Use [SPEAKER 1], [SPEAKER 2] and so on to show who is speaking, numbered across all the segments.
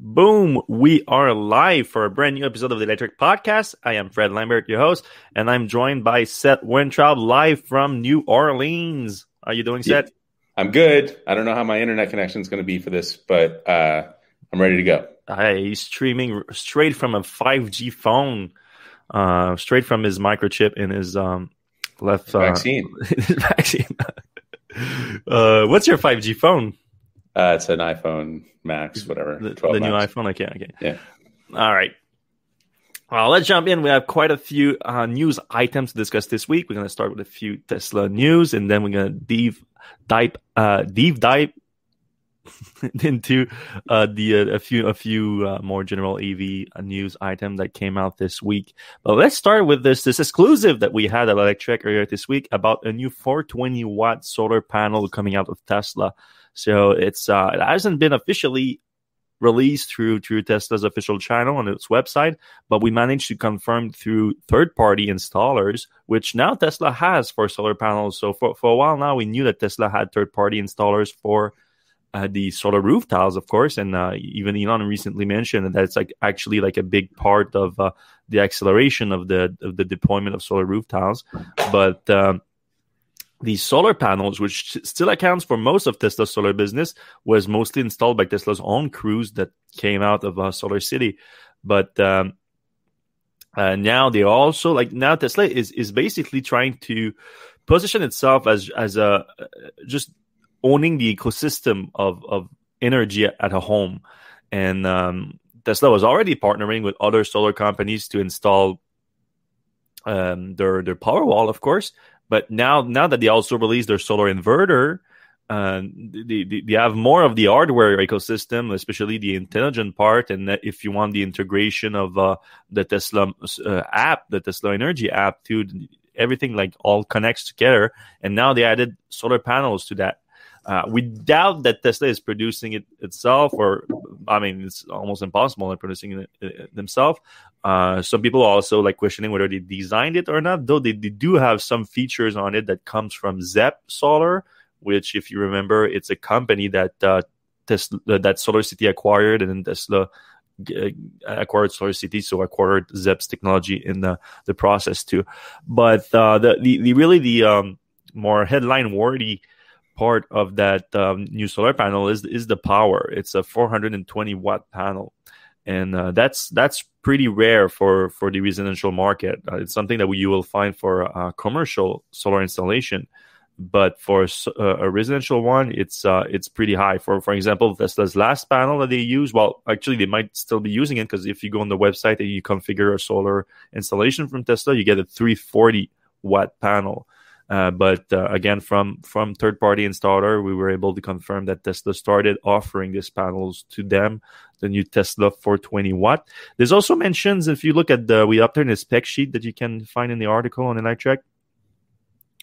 [SPEAKER 1] Boom! We are live for a brand new episode of the Electrek Podcast. I am Fred Lambert, your host, and I'm joined by Seth Weintraub live from New Orleans. How are you doing, Seth?
[SPEAKER 2] I'm good. I don't know how my internet connection is going to be for this, but uh, I'm ready to go.
[SPEAKER 1] He's streaming straight from a 5G phone, uh, straight from his microchip in his um, left
[SPEAKER 2] uh, vaccine.
[SPEAKER 1] vaccine. Uh, what's your 5G phone?
[SPEAKER 2] Uh, it's an iPhone Max, whatever.
[SPEAKER 1] The, the new iPhone. Okay, okay.
[SPEAKER 2] Yeah.
[SPEAKER 1] All right. Well, let's jump in. We have quite a few uh, news items to discuss this week. We're going to start with a few Tesla news, and then we're going to deep dive, uh, deep dive into uh, the uh, a few a few uh, more general EV news item that came out this week. But let's start with this this exclusive that we had at Electrek earlier this week about a new 420 watt solar panel coming out of Tesla. So it's uh, it hasn't been officially released through through Tesla's official channel on its website, but we managed to confirm through third party installers, which now Tesla has for solar panels. So for, for a while now, we knew that Tesla had third party installers for uh, the solar roof tiles, of course, and uh, even Elon recently mentioned that it's like actually like a big part of uh, the acceleration of the of the deployment of solar roof tiles. But um, the solar panels, which still accounts for most of Tesla's solar business, was mostly installed by Tesla's own crews that came out of uh, Solar City. But um, uh, now they also like now Tesla is is basically trying to position itself as as a uh, just owning the ecosystem of of energy at a home, and um, Tesla was already partnering with other solar companies to install um, their their power wall, of course. But now now that they also released their solar inverter, uh, they, they, have more of the hardware ecosystem, especially the intelligent part. And if you want the integration of uh, the Tesla uh, app, the Tesla Energy app, to everything like all connects together. And now they added solar panels to that. Uh, we doubt that Tesla is producing it itself, or I mean, it's almost impossible in producing it, it themselves. Uh, some people are also like questioning whether they designed it or not, though they, they do have some features on it that comes from Zep Solar, which, if you remember, it's a company that uh, Tesla that Solar City acquired, and then Tesla uh, acquired Solar City, so acquired Zep's technology in the the process too. But uh, the, the, the really the um, more headline worthy part of that um, new solar panel is is the power. It's a 420 watt panel, and uh, that's that's pretty rare for for the residential market. Uh, it's something that we, you will find for commercial solar installation, but for a residential one, it's uh, it's pretty high. For for example, Tesla's last panel that they use, well, actually they might still be using it because if you go on the website and you configure a solar installation from Tesla, you get a 340 watt panel. Uh, but uh, again, from from third party installer, we were able to confirm that Tesla started offering these panels to them, the new Tesla 420 watt. There's also mentions if you look at the we in the spec sheet that you can find in the article on Electrek.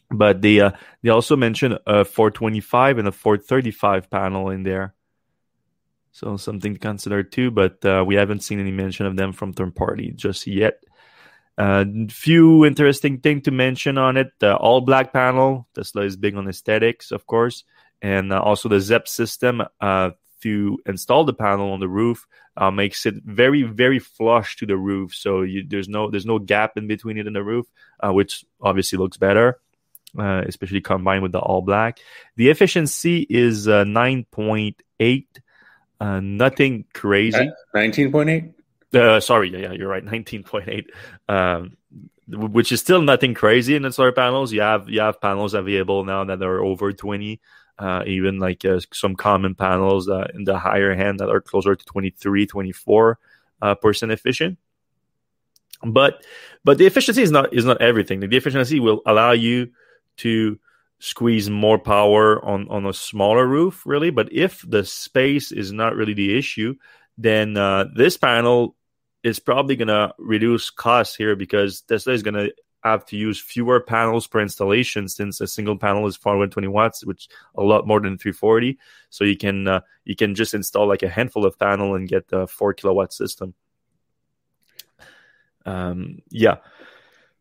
[SPEAKER 1] But they uh, they also mention a 425 and a 435 panel in there. So something to consider too, but uh, we haven't seen any mention of them from third party just yet. Uh, few interesting thing to mention on it: the all black panel. Tesla is big on aesthetics, of course, and uh, also the ZEP system uh, to install the panel on the roof uh, makes it very, very flush to the roof. So you, there's no there's no gap in between it and the roof, uh, which obviously looks better. Uh, especially combined with the all black, the efficiency is nine point eight, nothing crazy.
[SPEAKER 2] Nineteen point eight.
[SPEAKER 1] Uh, sorry, yeah, you're right. 19.8, um, which is still nothing crazy in the solar panels. You have you have panels available now that are over 20, uh, even like uh, some common panels uh, in the higher end that are closer to 23, 24 uh, percent efficient. But but the efficiency is not is not everything. The efficiency will allow you to squeeze more power on on a smaller roof, really. But if the space is not really the issue, then uh, this panel is probably going to reduce costs here because Tesla is going to have to use fewer panels per installation since a single panel is 420 watts, which a lot more than 340. So you can uh, you can just install like a handful of panel and get a four kilowatt system. Um, yeah,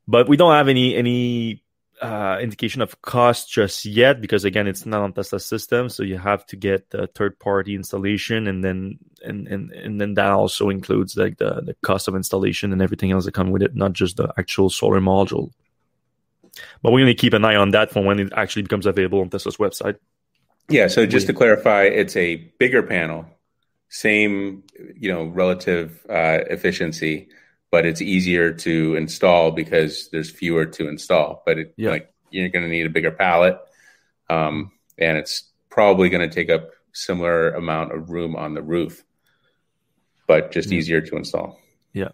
[SPEAKER 1] but we don't have any any uh, indication of cost just yet because again it's not on tesla system so you have to get the third party installation and then and, and and then that also includes like the, the cost of installation and everything else that come with it not just the actual solar module. But we're going to keep an eye on that for when it actually becomes available on tesla's website.
[SPEAKER 2] Yeah so just to clarify it's a bigger panel same you know relative uh, efficiency but it's easier to install because there's fewer to install. But it, yeah. like you're going to need a bigger pallet, um, and it's probably going to take up similar amount of room on the roof, but just mm easier to install.
[SPEAKER 1] Yeah.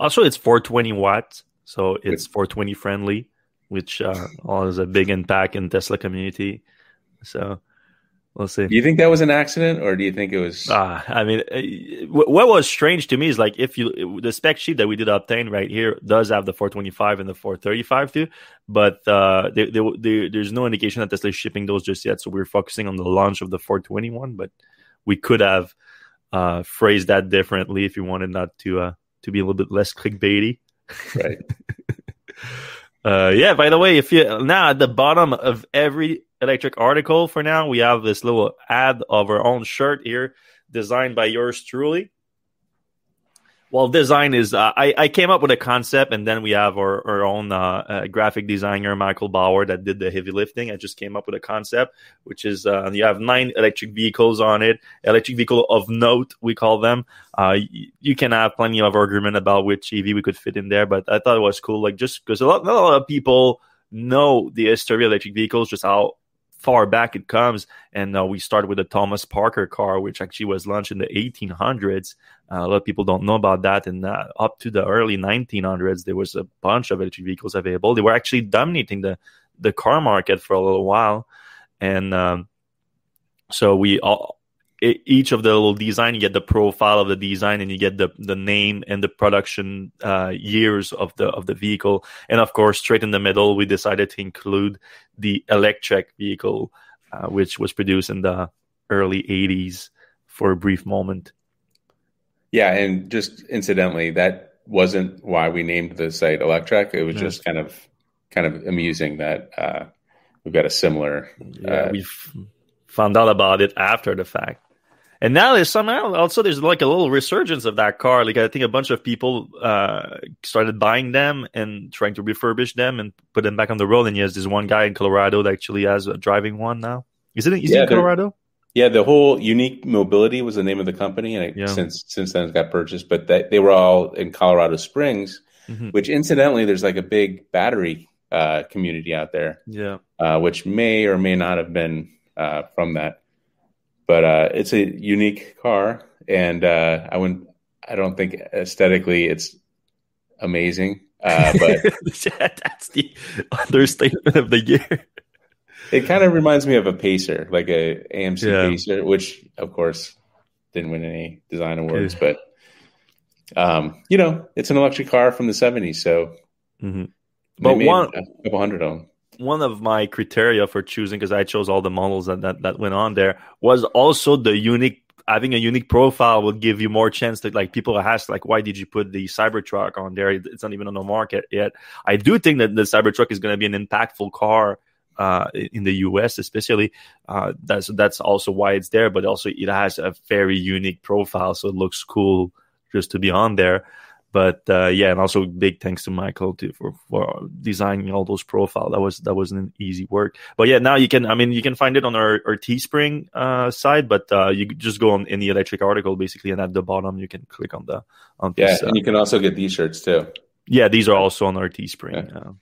[SPEAKER 1] Also, it's 420 watts, so it's 420 friendly, which uh, is a big impact in Tesla community. So We'll see.
[SPEAKER 2] Do you think that was an accident, or do you think it was?
[SPEAKER 1] Uh, I mean, uh, what was strange to me is like if you the spec sheet that we did obtain right here does have the 425 and the 435 too, but uh, they, they, they, there's no indication that Tesla is shipping those just yet. So we're focusing on the launch of the 421, but we could have uh, phrased that differently if you wanted not to uh, to be a little bit less clickbaity.
[SPEAKER 2] Right.
[SPEAKER 1] uh, yeah. By the way, if you now at the bottom of every Electrek article for now. We have this little ad of our own shirt here, designed by yours truly. Well, design is uh, I, I came up with a concept, and then we have our, our own uh, uh, graphic designer Michael Bauer that did the heavy lifting. I just came up with a concept, which is uh, you have nine electric vehicles on it, electric vehicle of note we call them. Uh, you, you can have plenty of argument about which EV we could fit in there, but I thought it was cool, like just because a lot, not a lot of people know the history of electric vehicles, just how far back it comes. And uh, we started with the Thomas Parker car, which actually was launched in the 1800s. Uh, a lot of people don't know about that. And uh, up to the early 1900s, there was a bunch of electric vehicles available. They were actually dominating the the car market for a little while, and um, so we all each of the little design you get the profile of the design and you get the the name and the production uh, years of the of the vehicle. And of course straight in the middle we decided to include the Electrek vehicle uh, which was produced in the early 80s for a brief moment.
[SPEAKER 2] Yeah and just incidentally that wasn't why we named the site Electrek. It was yeah. just kind of kind of amusing that uh, we've got a similar
[SPEAKER 1] yeah, uh, we've found out about it after the fact and now there's somehow also there's like a little resurgence of that car. Like I think a bunch of people uh, started buying them and trying to refurbish them and put them back on the road. And yes, there's one guy in Colorado that actually has a driving one now. Is it? Is yeah, it in Colorado?
[SPEAKER 2] Yeah, the whole Unique Mobility was the name of the company, and it, yeah. since since then it got purchased. But that, they were all in Colorado Springs, mm-hmm. which incidentally, there's like a big battery uh, community out there.
[SPEAKER 1] Yeah,
[SPEAKER 2] uh, which may or may not have been uh, from that but uh, it's a unique car, and uh, I wouldn't. I don't think aesthetically it's amazing, uh, but
[SPEAKER 1] that's the understatement of the year.
[SPEAKER 2] It kind of reminds me of a Pacer, like a AMC yeah. Pacer, which of course didn't win any design awards, yeah. but um, you know, it's an electric car from the '70s, so.
[SPEAKER 1] Mm-hmm. But one
[SPEAKER 2] a couple hundred of them
[SPEAKER 1] one of my criteria for choosing because I chose all the models that, that that went on there was also the unique having a unique profile will give you more chance to like people ask like why did you put the Cybertruck on there? It's not even on the market yet. I do think that the Cybertruck is going to be an impactful car uh, in the US, especially. Uh, that's that's also why it's there, but also it has a very unique profile, so it looks cool just to be on there. But uh, yeah, and also big thanks to Michael too for, for designing all those profile. That was that wasn't an easy work. But yeah, now you can. I mean, you can find it on our, our Teespring uh, side, but uh, you just go on in the Electrek article basically, and at the bottom you can click on the on.
[SPEAKER 2] Yeah, this, and you can also get these shirts too.
[SPEAKER 1] Yeah, these are also on our Teespring. Yeah. Uh,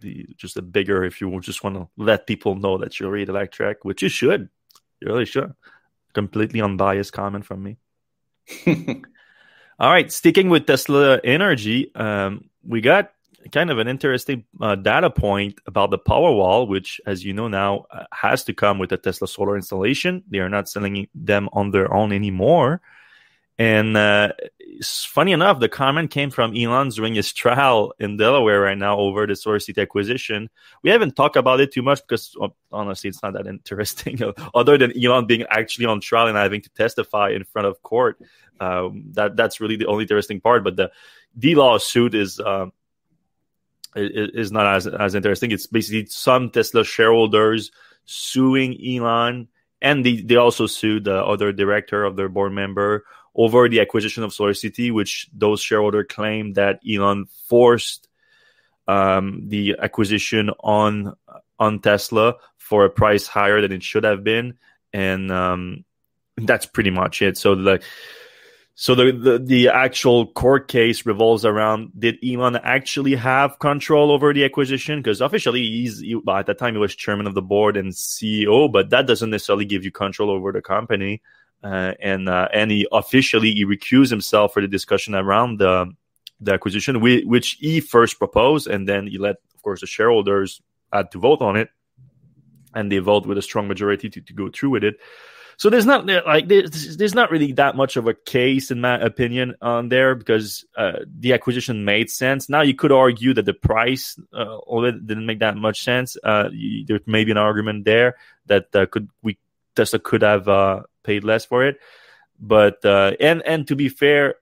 [SPEAKER 1] the just a bigger if you just want to let people know that you read Electrek, which you should. You really should. Completely unbiased comment from me. All right, sticking with Tesla Energy, um, we got kind of an interesting uh, data point about the Powerwall, which, as you know now, uh, has to come with a Tesla solar installation. They are not selling them on their own anymore. And uh, funny enough, the comment came from Elon during his trial in Delaware right now over the SolarCity acquisition. We haven't talked about it too much because honestly, it's not that interesting. Other than Elon being actually on trial and having to testify in front of court, um, that that's really the only interesting part. But the D lawsuit is uh, is not as as interesting. It's basically some Tesla shareholders suing Elon, and they, they also sued the other director of their board member over the acquisition of SolarCity, which those shareholders claim that Elon forced um, the acquisition on on Tesla for a price higher than it should have been, and um, that's pretty much it. So the so the, the, the actual court case revolves around did Elon actually have control over the acquisition? Because officially he's he, at that time he was chairman of the board and CEO, but that doesn't necessarily give you control over the company. Uh, and uh, and he officially he recused himself for the discussion around the the acquisition, which he first proposed, and then he let, of course, the shareholders had to vote on it, and they vote with a strong majority to, to go through with it. So there's not like there's, there's not really that much of a case in my opinion on there because uh, the acquisition made sense. Now you could argue that the price uh, didn't make that much sense. Uh, there may be an argument there that uh, could we Tesla could have uh, paid less for it, but uh, and and to be fair,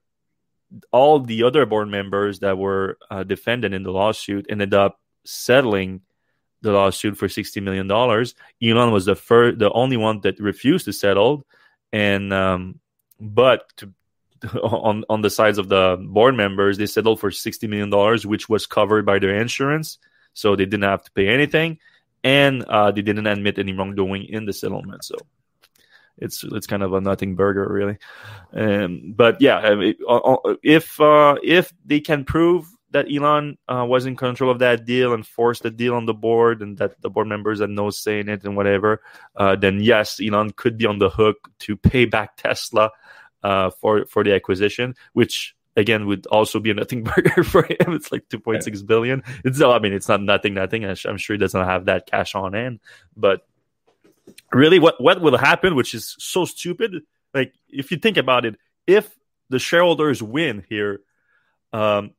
[SPEAKER 1] all the other board members that were defended in the lawsuit ended up settling the lawsuit for sixty million dollars. Elon was the first, the only one that refused to settle, and um, but to, on on the sides of the board members, they settled for sixty million dollars, which was covered by their insurance, so they didn't have to pay anything, and uh, they didn't admit any wrongdoing in the settlement. So it's it's kind of a nothing burger, really. Um, but yeah, if uh, if they can prove that Elon uh, was in control of that deal and forced the deal on the board, and that the board members had no say in it and whatever, uh, then yes, Elon could be on the hook to pay back Tesla uh, for for the acquisition, which again would also be a nothing burger for him. It's like two point six billion. It's I mean, it's not nothing, nothing. I'm sure he doesn't have that cash on hand, but really, what what will happen, which is so stupid. Like if you think about it, if the shareholders win here. Um,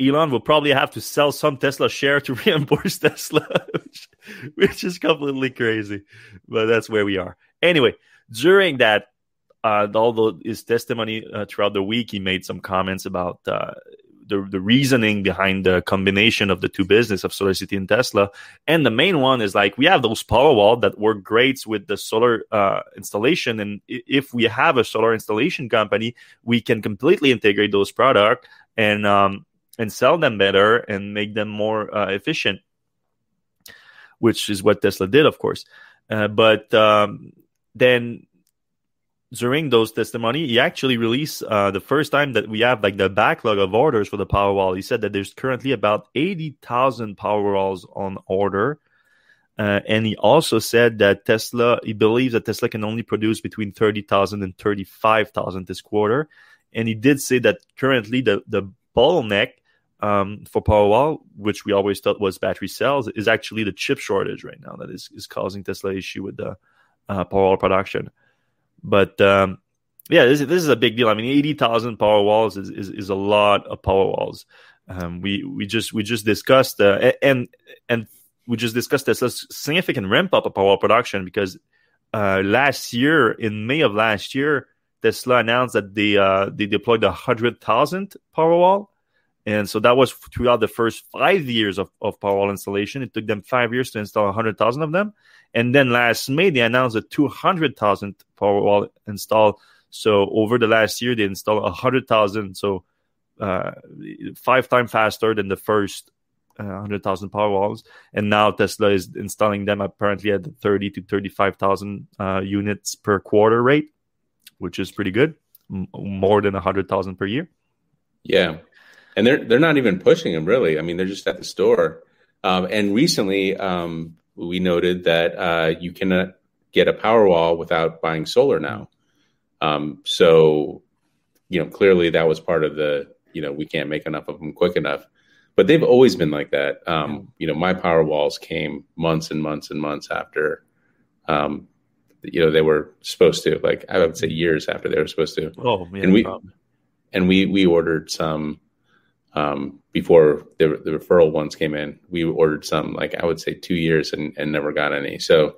[SPEAKER 1] Elon will probably have to sell some Tesla share to reimburse Tesla, which, which, is completely crazy. But that's where we are. Anyway, during that, uh, although his testimony uh, throughout the week, he made some comments about uh, the, the reasoning behind the combination of the two business of SolarCity and Tesla. And the main one is like we have those Powerwall that work great with the solar uh, installation. And if we have a solar installation company, we can completely integrate those product and um, and sell them better and make them more uh, efficient, which is what Tesla did, of course. Uh, but um, then during those testimony, he actually released uh, the first time that we have like the backlog of orders for the Powerwall. He said that there's currently about eighty thousand Powerwalls on order. Uh, and he also said that Tesla, he believes that Tesla can only produce between 30,000 and 35,000 this quarter. And he did say that currently the, the bottleneck um, for Powerwall, which we always thought was battery cells, is actually the chip shortage right now that is, is causing Tesla issue with the uh, Powerwall production. But um, yeah, this, this is a big deal. I mean, eighty thousand Powerwalls is, is, is a lot of Powerwalls. Um, we we just we just discussed uh, and and we just discussed this significant ramp up of power production because uh, last year in May of last year, Tesla announced that they uh, they deployed a hundred thousand Powerwall and so that was throughout the first five years of, of Powerwall installation. It took them five years to install 100,000 of them. And then last May, they announced a 200,000 Powerwall install. So over the last year, they installed 100,000. So uh, five times faster than the first uh, 100,000 Powerwalls. And now Tesla is installing them apparently at 30 to 35,000 uh, units per quarter rate, which is pretty good, M- more than 100,000 per year.
[SPEAKER 2] Yeah and they're they're not even pushing them really. I mean, they're just at the store. Um, and recently, um, we noted that uh, you cannot get a Powerwall without buying solar now. Um, so, you know, clearly that was part of the you know we can't make enough of them quick enough. But they've always been like that. Um, you know, my Powerwalls came months and months and months after um, you know they were supposed to like i would say years after they were supposed to
[SPEAKER 1] oh yeah,
[SPEAKER 2] and we and we we ordered some um, before the, the referral ones came in. We ordered some, like I would say, two years and, and never got any. So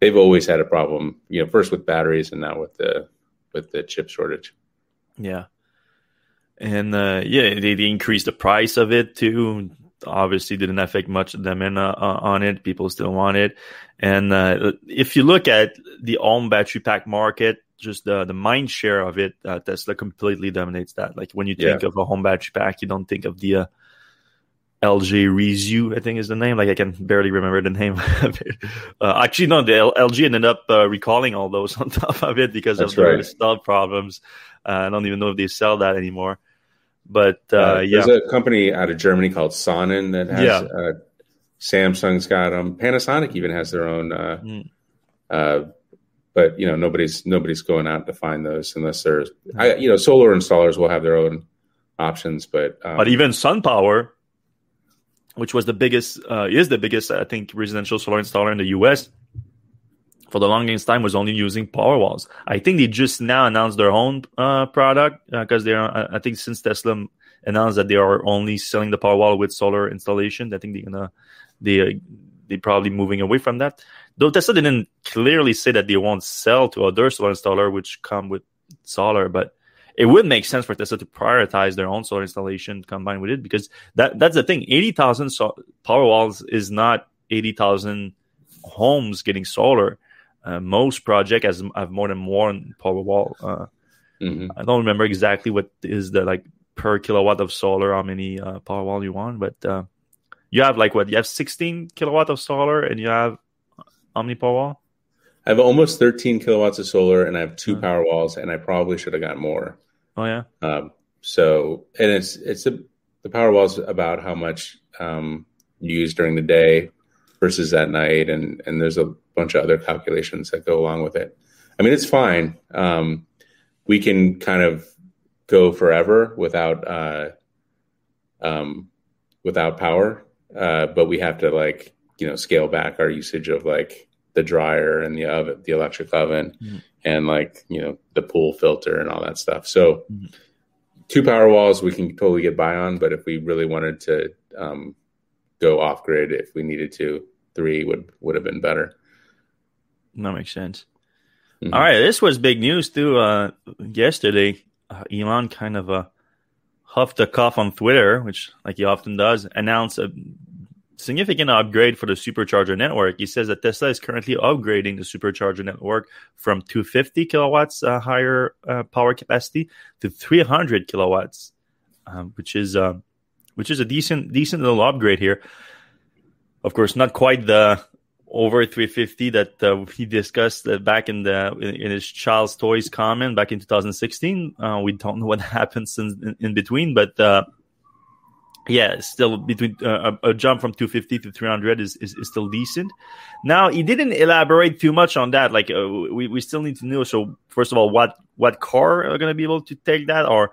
[SPEAKER 2] they've always had a problem. You know, first with batteries and now with the with the chip shortage.
[SPEAKER 1] Yeah, and uh, yeah, they, they increased the price of it too obviously didn't affect much of them in, uh, on it. People still want it. And uh, if you look at the home battery pack market, just the the mind share of it, uh, Tesla completely dominates that. Like when you think yeah. of a home battery pack, you don't think of the uh, LG RESU, I think is the name. Like I can barely remember the name of it. Uh, actually, no, the L- LG ended up uh, recalling all those on top of it because That's of right. the stub problems. Uh, I don't even know if they sell that anymore. But uh, uh, yeah,
[SPEAKER 2] there's a company out of Germany called Sonnen that has. Yeah. Uh, Samsung's got them. Panasonic even has their own. Mm. but you know, nobody's nobody's going out to find those unless there's. I, you know, solar installers will have their own options, but
[SPEAKER 1] um, but even SunPower which was the biggest, uh, is the biggest, I think, residential solar installer in the US for the longest time was only using Powerwalls. I think they just now announced their own uh, product because uh, they are. I think since Tesla announced that they are only selling the Powerwall with solar installation, I think they're gonna they they probably moving away from that. Though Tesla didn't clearly say that they won't sell to other solar installer which come with solar, but it would make sense for Tesla to prioritize their own solar installation combined with it because that that's the thing. Eighty thousand so- Powerwalls is not eighty thousand homes getting solar. Uh, most project has have more than one Powerwall. Uh, mm-hmm. I don't remember exactly what is the like per kilowatt of solar how many uh, Powerwall you want, but uh, you have like what you have sixteen kilowatt of solar and you have how many Powerwall?
[SPEAKER 2] I have almost 13 kilowatts of solar and I have two power walls and I probably should have got more.
[SPEAKER 1] Oh yeah.
[SPEAKER 2] Um, so and it's it's a, the Powerwall is about how much um, you use during the day versus at night, and and there's a bunch of other calculations that go along with it. I mean, it's fine. Um, we can kind of go forever without uh, um, without power, uh, but we have to like you know scale back our usage of like the dryer and the oven, the electric oven, mm and like you know the pool filter and all that stuff. So mm-hmm. two power walls we can totally get by on, but if we really wanted to um, go off grid, if we needed to, three would would have been better.
[SPEAKER 1] That makes sense. Mm-hmm. All right, this was big news too. Uh, yesterday, uh, Elon kind of uh, huffed a cough on Twitter, which like he often does, announced a significant upgrade for the supercharger network. He says that Tesla is currently upgrading the supercharger network from 250 kilowatts uh, higher uh, power capacity to 300 kilowatts, um, which is uh, which is a decent decent little upgrade here. Of course, not quite the over 350 that uh, he discussed uh, back in the in his child's toys comment back in 2016. Uh, we don't know what happened since in, in between, but yeah, still between uh, a, jump from 250 to 300 is, is, is, still decent. Now he didn't elaborate too much on that. Like uh, we, we still need to know. So first of all, what what car are going to be able to take that, or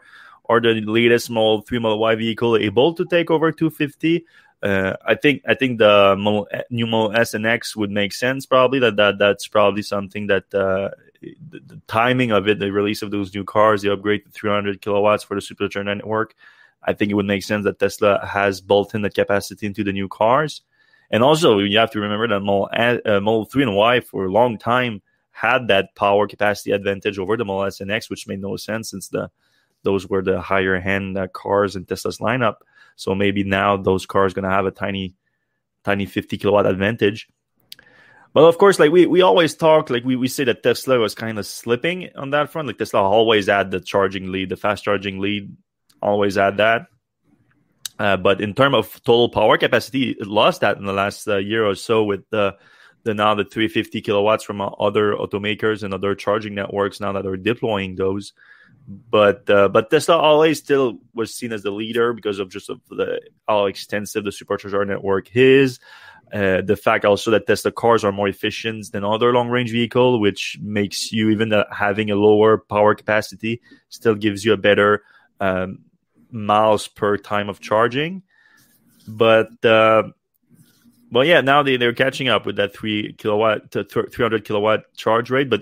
[SPEAKER 1] are the latest Model 3 Model Y vehicle able to take over 250? Uh, I think I think the Model, new Model S and X would make sense. Probably that that that's probably something that uh, the, the timing of it, the release of those new cars, the upgrade to 300 kilowatts for the supercharger network I think it would make sense that Tesla has built in the capacity into the new cars. And also, you have to remember that Model, uh, Model 3 and Y for a long time had that power capacity advantage over the Model S and X, which made no sense since the those were the higher end uh, cars in Tesla's lineup. So maybe now those cars going to have a tiny, tiny 50 kilowatt advantage. But of course, like we, we always talk, like we, we say that Tesla was kind of slipping on that front. Like Tesla always had the charging lead, the fast charging lead always add that. Uh, but in terms of total power capacity, it lost that in the last uh, year or so with the the now the 350 kilowatts from other automakers and other charging networks now that are deploying those. But uh, but Tesla always still was seen as the leader because of just of the how extensive the supercharger network is. Uh, the fact also that Tesla cars are more efficient than other long range vehicle, which makes you even uh, having a lower power capacity still gives you a better um, miles per time of charging. But well, yeah, now they they're catching up with that three kilowatt to three hundred kilowatt charge rate. But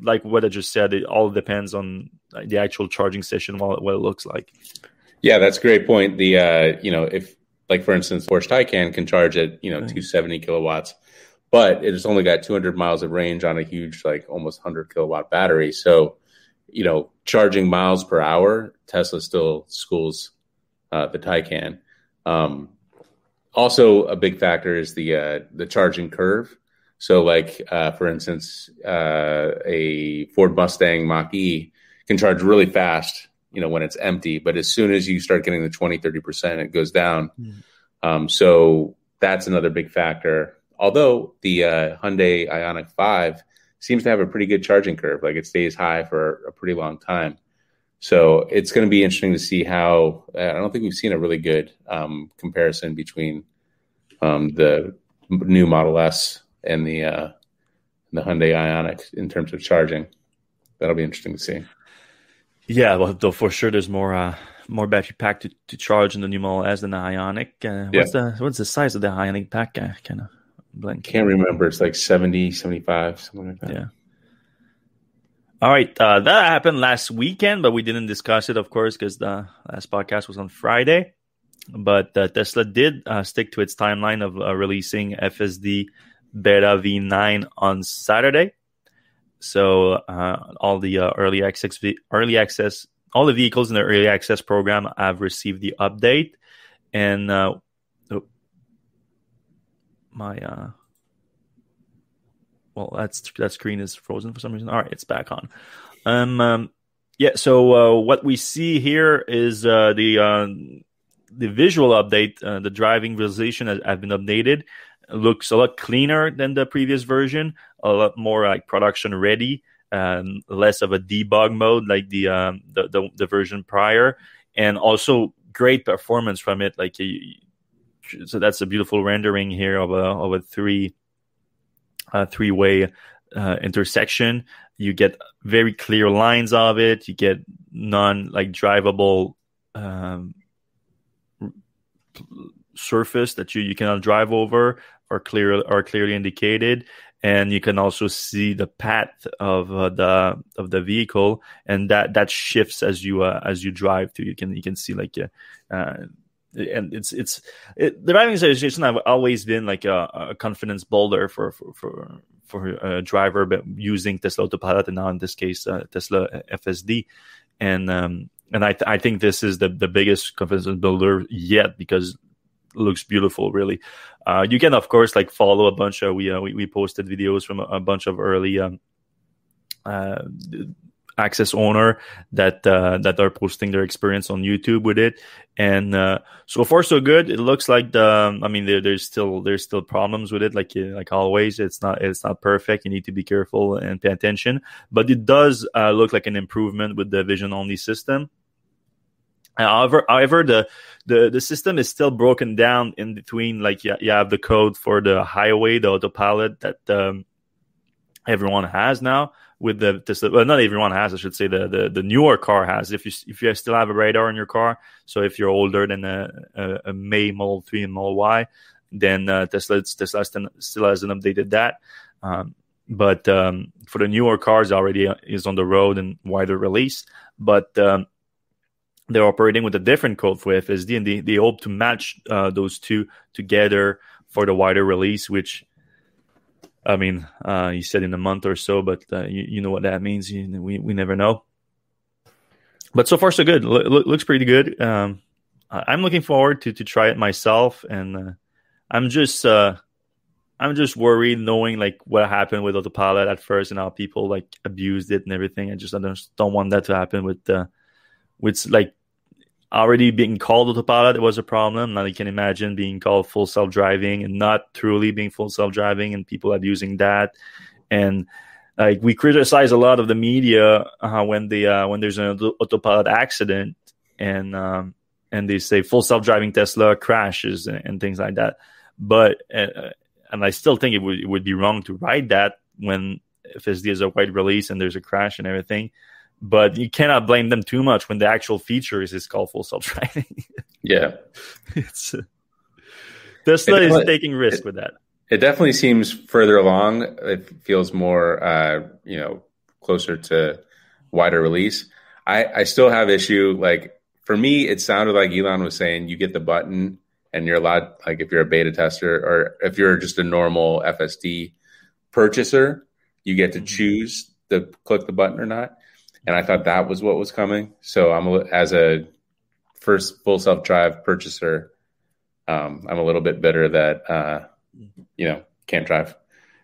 [SPEAKER 1] like what I just said, it all depends on the actual charging session, what, what it looks like.
[SPEAKER 2] Yeah, that's a great point. The uh, you know if like for instance Porsche Taycan can charge at you know 270 kilowatts, but it's only got 200 miles of range on a huge like almost 100 kilowatt battery. So you know, charging miles per hour, Tesla still schools uh, the Taycan. Um, also a big factor is the uh, the charging curve. So, like uh, for instance, uh, a Ford Mustang Mach E can charge really fast, you know, when it's empty. But as soon as you start getting the 20, 30 percent, it goes down. Mm. Um, so that's another big factor. Although the uh, Hyundai Ioniq Five seems to have a pretty good charging curve, like it stays high for a pretty long time. So it's going to be interesting to see how. I don't think we've seen a really good um, comparison between um, the new Model S and the uh, the Hyundai Ioniq in terms of charging. That'll be interesting to see.
[SPEAKER 1] Yeah, well, though for sure, there's more uh, more battery pack to, to charge in the new Model S than the Ioniq. Uh, what's yeah. the what's the size of the Ioniq pack? Uh, kind of
[SPEAKER 2] blank. Can't remember. It's like 70, 75, something like that.
[SPEAKER 1] Yeah. All right, uh, that happened last weekend, but we didn't discuss it, of course, because the last podcast was on Friday. But uh, Tesla did uh, stick to its timeline of uh, releasing FSD Beta V9 on Saturday. So uh, all the uh, early access, early access, all the vehicles in the early access program have received the update, and oh, my well, that's that screen is frozen for some reason. All right, it's back on. Um, um yeah. So uh, what we see here is uh, the uh, the visual update. Uh, the driving visualization has, has, been updated. It looks a lot cleaner than the previous version. A lot more like production ready. Um, less of a debug mode like the, um, the, the the version prior, and also great performance from it. Like so, that's a beautiful rendering here of a of a three uh, three way uh, intersection. You get very clear lines of it. You get non like drivable um, surface that you, you cannot drive over or clear are clearly indicated and you can also see the path of uh, the of the vehicle and that that shifts as you uh, as you drive too you can you can see like uh and it's it's it, the driving association have always been like a, a confidence builder for for for, for a driver, but using Tesla Autopilot and now in this case uh, Tesla FSD, and um, and I th- I think this is the the biggest confidence builder yet because looks beautiful really. Uh, you can of course like follow a bunch of we uh, we, we posted videos from a, a bunch of early um, uh, access owner that uh, that are posting their experience on YouTube with it. And uh, so far, so good. It looks like the. I mean, there, there's still there's still problems with it, like like always. It's not it's not perfect. You need to be careful and pay attention. But it does uh, look like an improvement with the vision only system. However, however, the, the the system is still broken down in between. Like you, you have the code for the highway, the autopilot that um, everyone has now, with the Tesla. Well, not everyone has. I should say the, the the newer car has. If you if you still have a radar in your car, so if you're older than a, a, a May Model Three and Model Y, then uh, Tesla Tesla still hasn't updated that. Um, but um, for the newer cars, already is on the road and wider release. But um, they're operating with a different code for FSD, and they, they hope to match uh, those two together for the wider release, which I mean, uh, you said in a month or so, but uh, you, you know what that means. You, we we never know. But so far, so good. L- looks pretty good. Um, I'm looking forward to to try it myself, and uh, I'm just uh, I'm just worried knowing like what happened with autopilot at first and how people like abused it and everything. I just I don't, don't want that to happen with uh, with like already being called autopilot was a problem. Now you can imagine being called full self driving and not truly being full self driving, and people abusing that. And like we criticize a lot of the media uh, when they uh, when there's an autopilot accident and um, and they say full self driving Tesla crashes and, and, things like that. But uh, and I still think it would it would be wrong to write that when FSD is a wide release and there's a crash and everything but you cannot blame them too much when the actual feature is is called full self driving.
[SPEAKER 2] yeah,
[SPEAKER 1] it's uh, Tesla it is taking risk
[SPEAKER 2] it,
[SPEAKER 1] with that.
[SPEAKER 2] It definitely seems further along. It feels more, uh, you know, closer to wider release. I, I still have issue. Like for me, it sounded like Elon was saying you get the button and you're allowed, like if you're a beta tester or if you're just a normal FSD purchaser, you get to mm-hmm. choose to click the button or not and I thought that was what was coming. So I'm as a first full self drive purchaser, Um, I'm a little bit bitter that uh, you know can't drive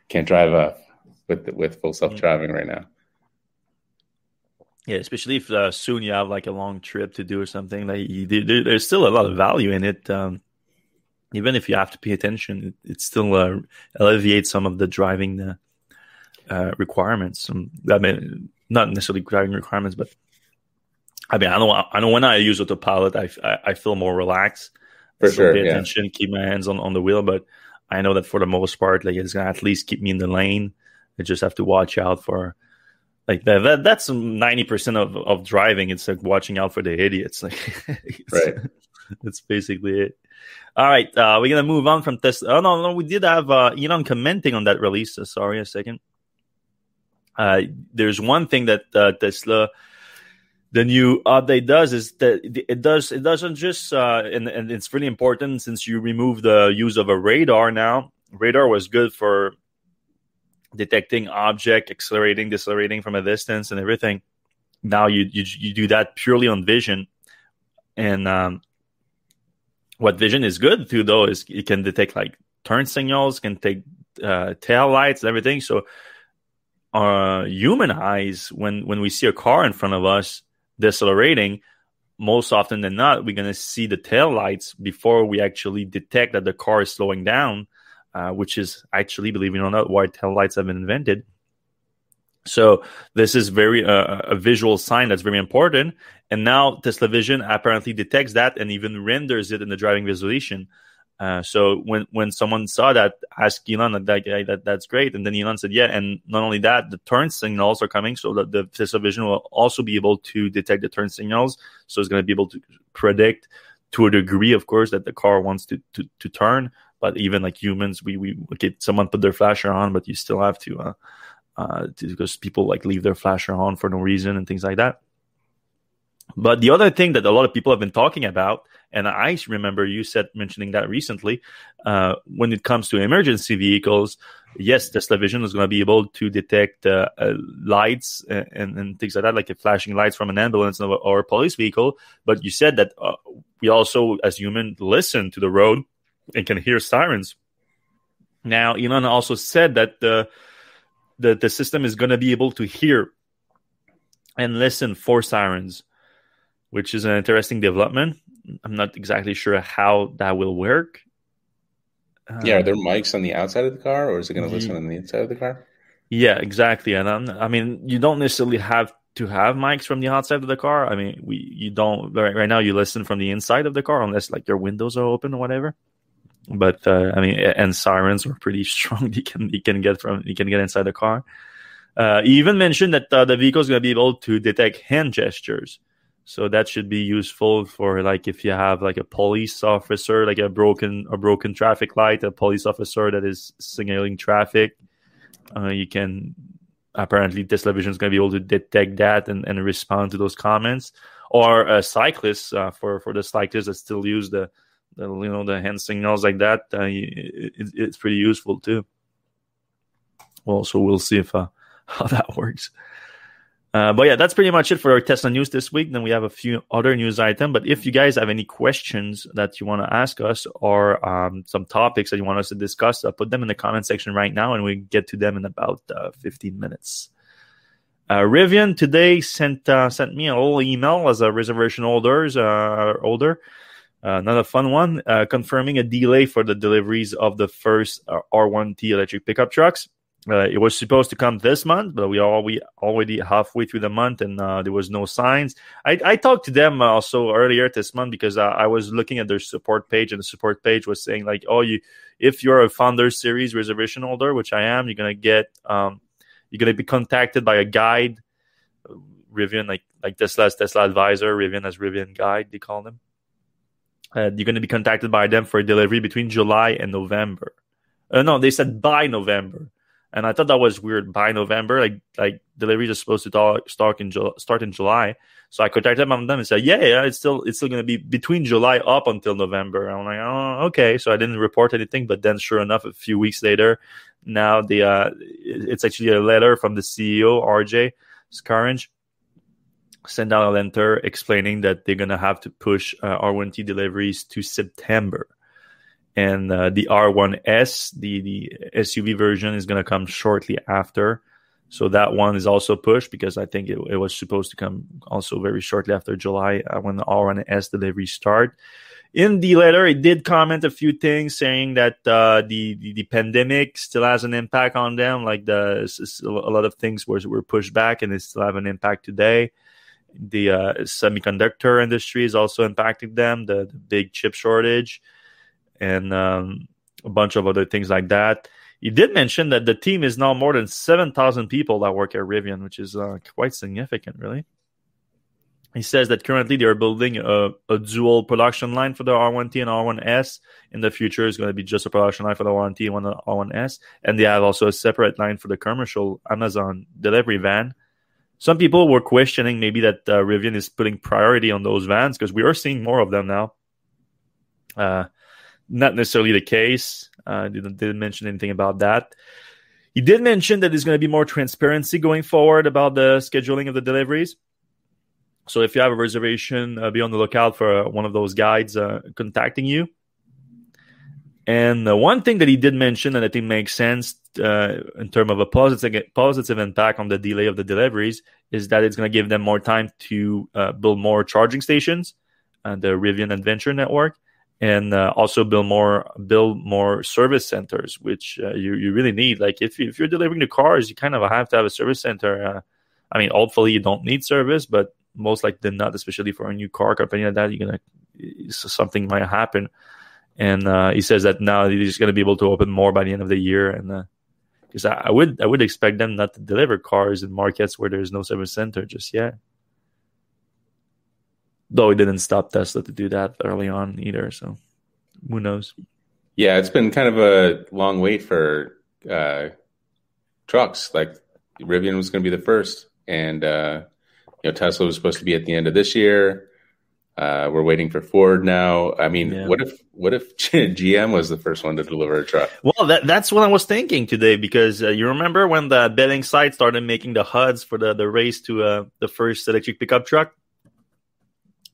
[SPEAKER 2] can't drive uh, with with full self driving right now.
[SPEAKER 1] Yeah, especially if uh, soon you have like a long trip to do or something. Like you, there, there's still a lot of value in it. Um, even if you have to pay attention, it, it still uh, alleviates some of the driving uh, uh requirements. Um, I mean, not necessarily driving requirements, but I mean, I know, I know when I use autopilot, I, I, I feel more relaxed.
[SPEAKER 2] For sure,
[SPEAKER 1] pay
[SPEAKER 2] yeah.
[SPEAKER 1] attention, keep my hands on, on the wheel, but I know that for the most part, like it's gonna at least keep me in the lane. I just have to watch out for like that, that that's 90% of, of driving. It's like watching out for the idiots. Like
[SPEAKER 2] it's, right.
[SPEAKER 1] that's basically it. All right uh, we're gonna move on from tesla oh no no we did have uh elon commenting on that release. So sorry a second uh there's one thing that uh, tesla the new update does is that it does it doesn't just uh and, and it's really important since you remove the use of a radar now radar was good for detecting object, accelerating, decelerating from a distance, and everything. Now you you, you do that purely on vision, and um, what vision is good to though is it can detect like turn signals, can take uh, tail lights, everything. So, our uh, human eyes, when when we see a car in front of us decelerating, most often than not, we're gonna see the tail lights before we actually detect that the car is slowing down uh, which is actually, believe it or not, why tail lights have been invented. So this is very uh, a visual sign that's very important. And now Tesla Vision apparently detects that and even renders it in the driving visualization. Uh, so when when someone saw that, asked Elon that, that, that that's great, and then Elon said, yeah. And not only that, the turn signals are coming, so that the Tesla Vision will also be able to detect the turn signals. So it's going to be able to predict to a degree, of course, that the car wants to to, to turn. But even like humans, we we get someone put their flasher on, but you still have to, uh, uh, to, because people like leave their flasher on for no reason and things like that. But the other thing that a lot of people have been talking about, and I remember you said mentioning that recently, uh, when it comes to emergency vehicles, yes, Tesla Vision is going to be able to detect uh, uh, lights and, and, things like that, like flashing lights from an ambulance or, or a police vehicle. But you said that uh, we also, as human, listen to the road and can hear sirens. Now, Elon also said that the the, the system is going to be able to hear and listen for sirens, which is an interesting development. I'm not exactly sure how that will work.
[SPEAKER 2] Yeah, are there mics on the outside of the car, or is it going to listen on the inside of the car?
[SPEAKER 1] Yeah, exactly. And I'm, i mean, you don't necessarily have to have mics from the outside of the car. I mean, we you don't right, right now. You listen from the inside of the car unless like your windows are open or whatever but uh, I mean, and sirens are pretty strong. You can you can get from you can get inside the car. Uh, he even mentioned that uh, the vehicle is going to be able to detect hand gestures, so that should be useful for like if you have like a police officer, like a broken a broken traffic light, a police officer that is signaling traffic. Uh, you can apparently Tesla Vision is going to be able to detect that and, and respond to those comments, or a cyclist uh, for for the cyclists that still use the the you know the hand signals like that uh, it, it's pretty useful too well so we'll see if uh, how that works uh, but yeah that's pretty much it for our tesla news this week. Then we have a few other news items but if you guys have any questions that you want to ask us or um, some topics that you want us to discuss uh, put them in the comment section right now and we get to them in about uh, 15 minutes. Uh, Rivian today sent uh, sent me a little email as a reservation holders uh, holder. Uh, not fun one, confirming a delay for the deliveries of the first uh, R1T electric pickup trucks. Uh, it was supposed to come this month, but we are we already halfway through the month, and uh, there was no signs. I, I talked to them also earlier this month because uh, I was looking at their support page, and the support page was saying like, "Oh, you if you're a Founder Series reservation holder, which I am, you're gonna get um, you're gonna be contacted by a guide, Rivian like like Tesla's Tesla advisor, Rivian as Rivian guide, they call them." Uh, you're to be contacted by them for delivery between July and November. Uh, no, they said by November, and I thought that was weird. By November, like like deliveries are supposed to start in start in July. So I contacted them and said, yeah, yeah, it's still it's still going to be between July up until November. I'm like, oh, okay. So I didn't report anything, but then sure enough, a few weeks later, now the uh, it's actually a letter from the CEO RJ Scaringe send out a letter explaining that they're going to have to push uh, R1T deliveries to September. And uh, the R1S, the the SUV version, is going to come shortly after. So that one is also pushed because I think it, it was supposed to come also very shortly after July uh, when the R1S delivery start. In the letter, it did comment a few things saying that uh, the, the, the pandemic still has an impact on them. Like the a lot of things were were pushed back, and it still have an impact today. The uh, semiconductor industry is also impacting them. The, the big chip shortage, and um, a bunch of other things like that. He did mention that the team is now more than 7,000 people that work at Rivian, which is uh, quite significant, really. He says that currently they are building a, a, dual production line for the R1T and R1S. In the future, it's going to be just a production line for the R1T and the R1S. And they have also a separate line for the commercial Amazon delivery van. Some people were questioning maybe that uh, Rivian is putting priority on those vans because we are seeing more of them now. Uh, not necessarily the case. Uh, didn't, didn't mention anything about that. He did mention that there's going to be more transparency going forward about the scheduling of the deliveries. So if you have a reservation, uh, be on the lookout for uh, one of those guides uh, contacting you. And uh, one thing that he did mention, and I think makes sense uh, in terms of a positive positive impact on the delay of the deliveries, is that it's going to give them more time to uh, build more charging stations, and the Rivian Adventure Network, and uh, also build more build more service centers, which uh, you you really need. Like if you, if you're delivering the cars, you kind of have to have a service center. Uh, I mean, hopefully you don't need service, but most likely not, especially for a new car company like that, you're gonna something might happen. And uh, he says that now he's going to be able to open more by the end of the year, and because uh, I, I would I would expect them not to deliver cars in markets where there's no service center just yet though he didn't stop Tesla to do that early on either. So who knows?
[SPEAKER 2] Yeah, it's been kind of a long wait for uh, trucks. Like Rivian was going to be the first, and uh, you know Tesla was supposed to be at the end of this year. Uh, we're waiting for Ford now. I mean, yeah. what if what if GM was the first one to deliver a truck?
[SPEAKER 1] Well, that, that's what I was thinking today because uh, you remember when the betting site started making the HUDs for the, the race to uh, the first electric pickup truck.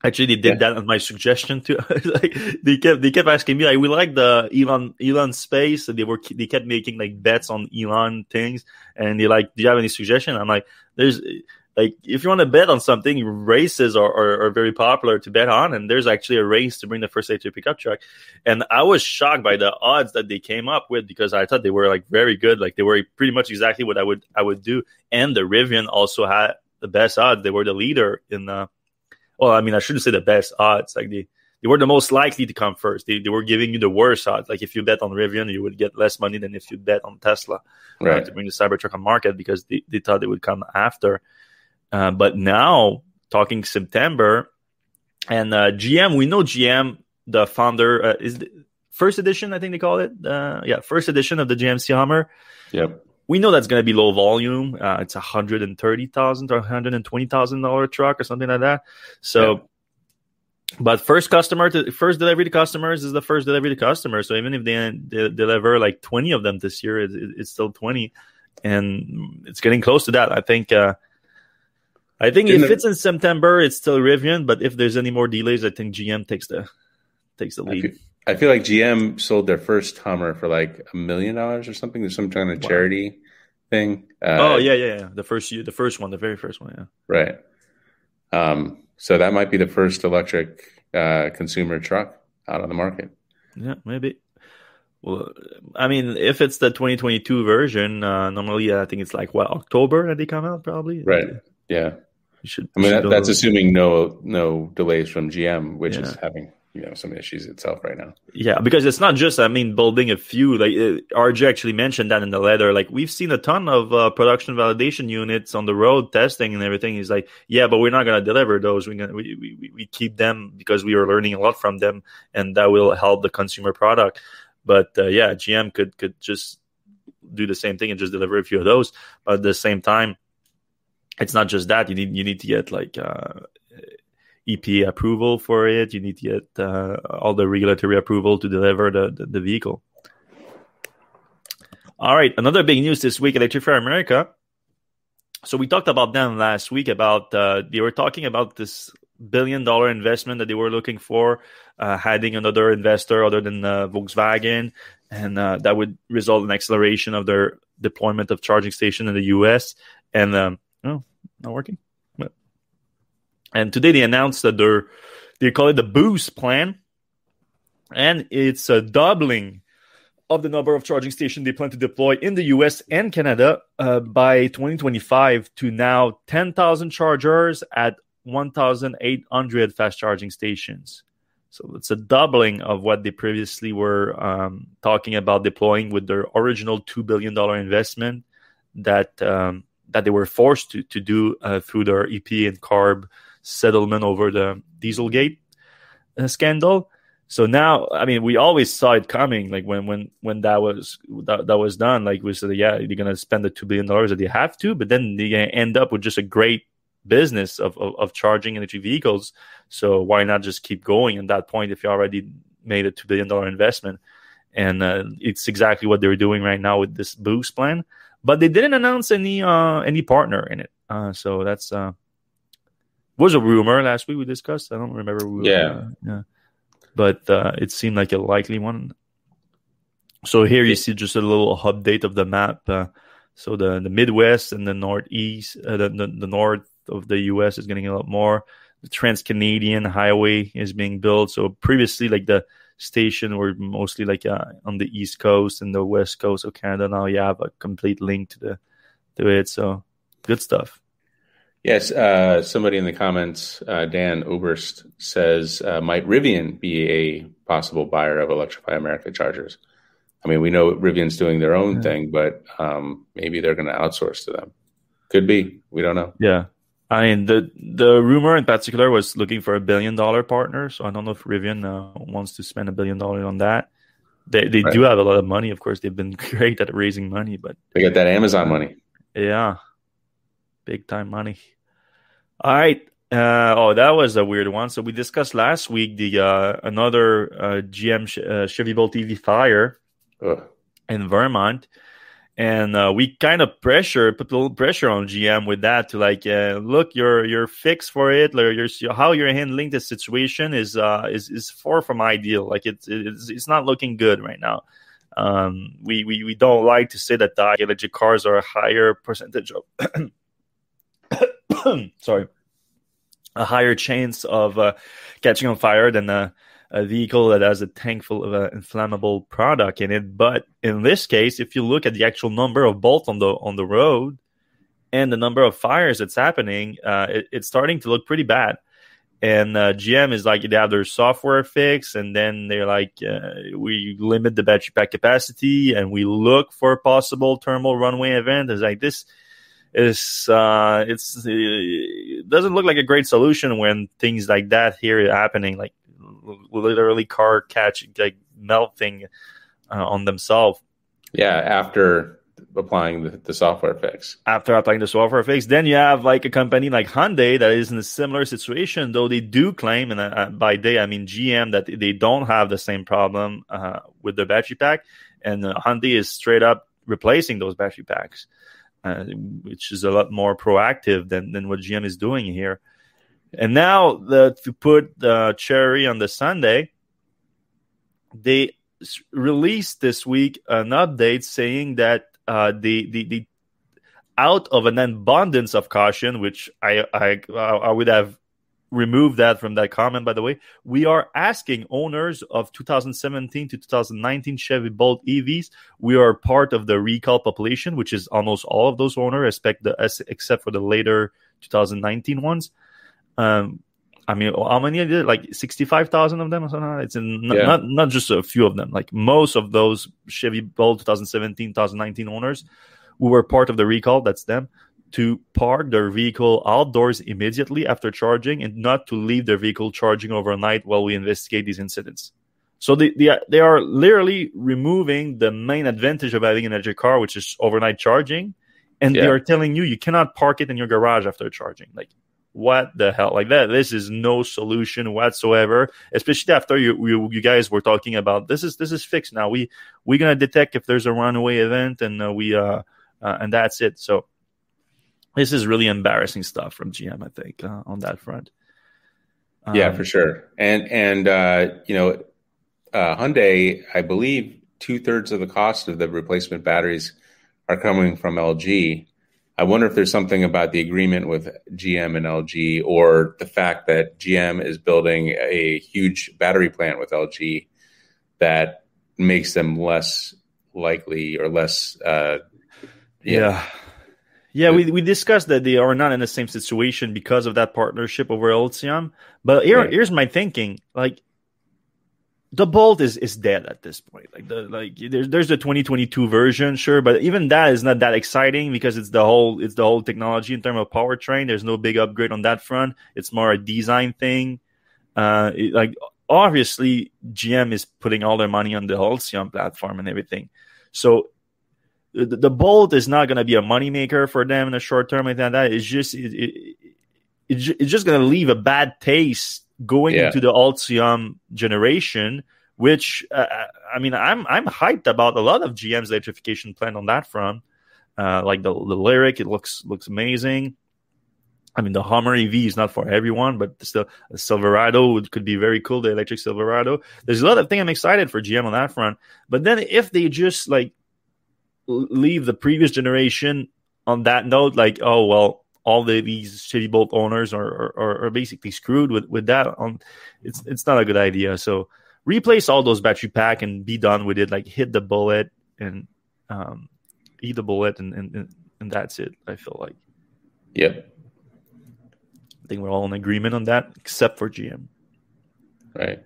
[SPEAKER 1] Actually, they did yeah. that on my suggestion too. like they kept they kept asking me like, we like the Elon Elon space. And they were they kept making like bets on Elon things, and they like, do you have any suggestion? I'm like, there's like if you want to bet on something, races are, are, are, very popular to bet on, and there's actually a race to bring the first electric pickup truck. And I was shocked by the odds that they came up with because I thought they were like very good, like they were pretty much exactly what I would I would do. And the Rivian also had the best odds; they were the leader in. Uh, well, I mean, I shouldn't say the best odds. Like they, they were the most likely to come first. They, they were giving you the worst odds. Like if you bet on Rivian, you would get less money than if you bet on Tesla right. uh, to bring the Cybertruck on market because they, they thought they would come after. Uh, but now, talking September, and uh, GM, we know GM, the founder, uh, is the first edition, I think they call it. Uh, yeah, first edition of the GMC Hummer.
[SPEAKER 2] Yep
[SPEAKER 1] we know that's going to be low volume. Uh, it's a hundred and thirty thousand or hundred and twenty thousand dollar truck or something like that. So, yeah. but first customer to first delivery to customers is the first delivery to customers. So even if they, they deliver like twenty of them this year, it, it, it's still twenty, and it's getting close to that. I think. Uh, I think if it's in September, it's still Rivian. But if there's any more delays, I think GM takes the takes the lead.
[SPEAKER 2] I feel like GM sold their first Hummer for like a million dollars or something. There's some kind of charity wow. thing.
[SPEAKER 1] Uh, oh yeah, yeah, yeah. The first the first one, the very first one, yeah.
[SPEAKER 2] Right. Um, so that might be the first electric uh, consumer truck out on the market.
[SPEAKER 1] Yeah, maybe. Well, I mean, if it's the 2022 version, uh, normally I think it's like what October that they come out, probably.
[SPEAKER 2] Right. Yeah. You should. I mean, that, that's assuming no no delays from GM, which yeah. is having you know some issues itself right now.
[SPEAKER 1] Yeah, because it's not just I mean building a few. Like uh, RJ actually mentioned that in the letter. Like we've seen a ton of uh, production validation units on the road testing and everything. He's like, yeah, but we're not to deliver those. We're gonna we, we we keep them because we are learning a lot from them, and that will help the consumer product. But uh, yeah, GM could could just do the same thing and just deliver a few of those. But at the same time, it's not just that. You need you need to get like uh, EPA approval for it. You need to get uh, all the regulatory approval to deliver the, the, the, vehicle. All right, another big news this week: Electrify America so we talked about them last week about uh, they were talking about this billion dollar investment that they were looking for, uh, adding another investor other than uh, Volkswagen, and uh, that would result in acceleration of their deployment of charging station in the U.S. And um, oh, not working. And today they announced that they're they call it the Boost plan, and it's a doubling of the number of charging stations they plan to deploy in the US and Canada uh, by 2025 to now 10,000 chargers at 1,800 fast charging stations. So it's a doubling of what they previously were um, talking about deploying with their original $2 billion investment that um, that they were forced to, to do uh, through their EPA and CARB settlement over the Dieselgate uh, scandal. So now, I mean, we always saw it coming. Like when when when that was that, that was done, like we said, yeah, you're gonna spend the two billion dollars that you have to, but then gonna end up with just a great business of, of, of charging energy vehicles. So why not just keep going at that point if you already made a two billion dollar investment? And uh, it's exactly what they're doing right now with this boost plan. But they didn't announce any uh, any partner in it. Uh, so that's uh, was a rumor last week we discussed. I don't remember.
[SPEAKER 2] We yeah.
[SPEAKER 1] Yeah but uh, it seemed like a likely one. So here you see just a little update of the map. Uh, so the the Midwest and the Northeast, uh, the, the, the north of the U.S. is getting a lot more. The Trans Canadian Highway is being built. So previously, like the station were mostly like uh, on the East Coast and the West Coast of Canada. Now you have a complete link to the to it. So good stuff.
[SPEAKER 2] Yes, uh, somebody in the comments, uh, Dan Oberst says, uh, might Rivian be a possible buyer of Electrify America chargers? I mean, we know Rivian's doing their own yeah. thing, but um, maybe they're going to outsource to them. Could be. We don't know.
[SPEAKER 1] Yeah. I mean, the the rumor in particular was looking for a billion dollar partner. So I don't know if Rivian uh, wants to spend a billion dollars on that. They they right. do have a lot of money. Of course, they've been great at raising money, but
[SPEAKER 2] they got that Amazon money.
[SPEAKER 1] Yeah, big time money. All right. Uh, oh, that was a weird one. So we discussed last week the uh, another uh, GM uh, Chevy Bolt EV fire Ugh. in Vermont, and uh, we kind of pressure put a little pressure on GM with that to like uh, look your your fix for it, or your how you're handling the situation is uh, is is far from ideal. Like it's it's, it's not looking good right now. Um, we, we we don't like to say that the electric cars are a higher percentage of sorry, a higher chance of uh, catching on fire than a, a, vehicle that has a tank full of an inflammable product in it. But in this case, if you look at the actual number of bolts on the on the road and the number of fires that's happening, uh, it, it's starting to look pretty bad. And uh, GM is like they have their software fix, and then they're like, uh, we limit the battery pack capacity, and we look for a possible thermal runaway event. It's like this is uh, it's it doesn't look like a great solution when things like that here are happening, like literally car catch like melting uh, on themselves.
[SPEAKER 2] Yeah, after applying the, the, software fix.
[SPEAKER 1] After applying the software fix, then you have like a company like Hyundai that is in a similar situation, though they do claim, and uh, by they I mean GM, that they don't have the same problem uh, with the battery pack, and uh, Hyundai is straight up replacing those battery packs uh, which is a lot more proactive than, than what GM is doing here. And now the, to put the cherry on the Sunday, they released this week an update saying that uh, the, the the out of an abundance of caution, which I I I would have remove that from that comment, by the way. We are asking owners of 2017 to 2019 Chevy Bolt EVs. We are part of the recall population, which is almost all of those owners, except, the, except for the later 2019 ones. Um, I mean, how many it? Like 65,000 of them or something? It's in, yeah. not, not just a few of them. Like most of those Chevy Bolt 2017, 2019 owners who were part of the recall, that's them to park their vehicle outdoors immediately after charging and not to leave their vehicle charging overnight while we investigate these incidents. So they, they, they are literally removing the main advantage of having an electric car, which is overnight charging. And yeah. they are telling you you cannot park it in your garage after charging. Like, what the hell? Like that, this is no solution whatsoever. Especially after you, you, you guys were talking about this is this is fixed now. We we're gonna detect if there's a runaway event, and uh, we uh, uh and that's it. So this is really embarrassing stuff from GM. I think uh, on that front.
[SPEAKER 2] Um, yeah, for sure. And and uh, you know, uh, Hyundai, I believe two thirds of the cost of the replacement batteries are coming from LG. I wonder if there's something about the agreement with GM and LG, or the fact that GM is building a huge battery plant with LG that makes them less likely or less. Uh,
[SPEAKER 1] yeah. yeah. Yeah, we, we discussed that they are not in the same situation because of that partnership over Ultium. But here, right. here's my thinking: like the Bolt is is dead at this point. Like the like there's there's the 2022 version, sure, but even that is not that exciting because it's the whole it's the whole technology in terms of powertrain. There's no big upgrade on that front. It's more a design thing. Uh, it, like obviously GM is putting all their money on the Ultium platform and everything. So the, the Bolt is not going to be a moneymaker for them in the short term. Like that, it's just it, it, it, it's just going to leave a bad taste going yeah. into the Ultium generation, which uh, I mean, I'm I'm hyped about a lot of GM's electrification plan on that front. Uh, like the the Lyriq, it looks looks amazing. I mean, the Hummer EV is not for everyone, but still, the Silverado could be very cool. The electric Silverado. There's a lot of things I'm excited for GM on that front. But then if they just like leave the previous generation on that note, like, oh well, all the these Chevy Bolt owners are, are, are basically screwed with with that. On it's it's not a good idea. So replace all those battery pack and be done with it. Like hit the bullet and um, eat the bullet, and, and and that's it. I feel like.
[SPEAKER 2] Yep.
[SPEAKER 1] I think we're all in agreement on that, except for GM.
[SPEAKER 2] Right.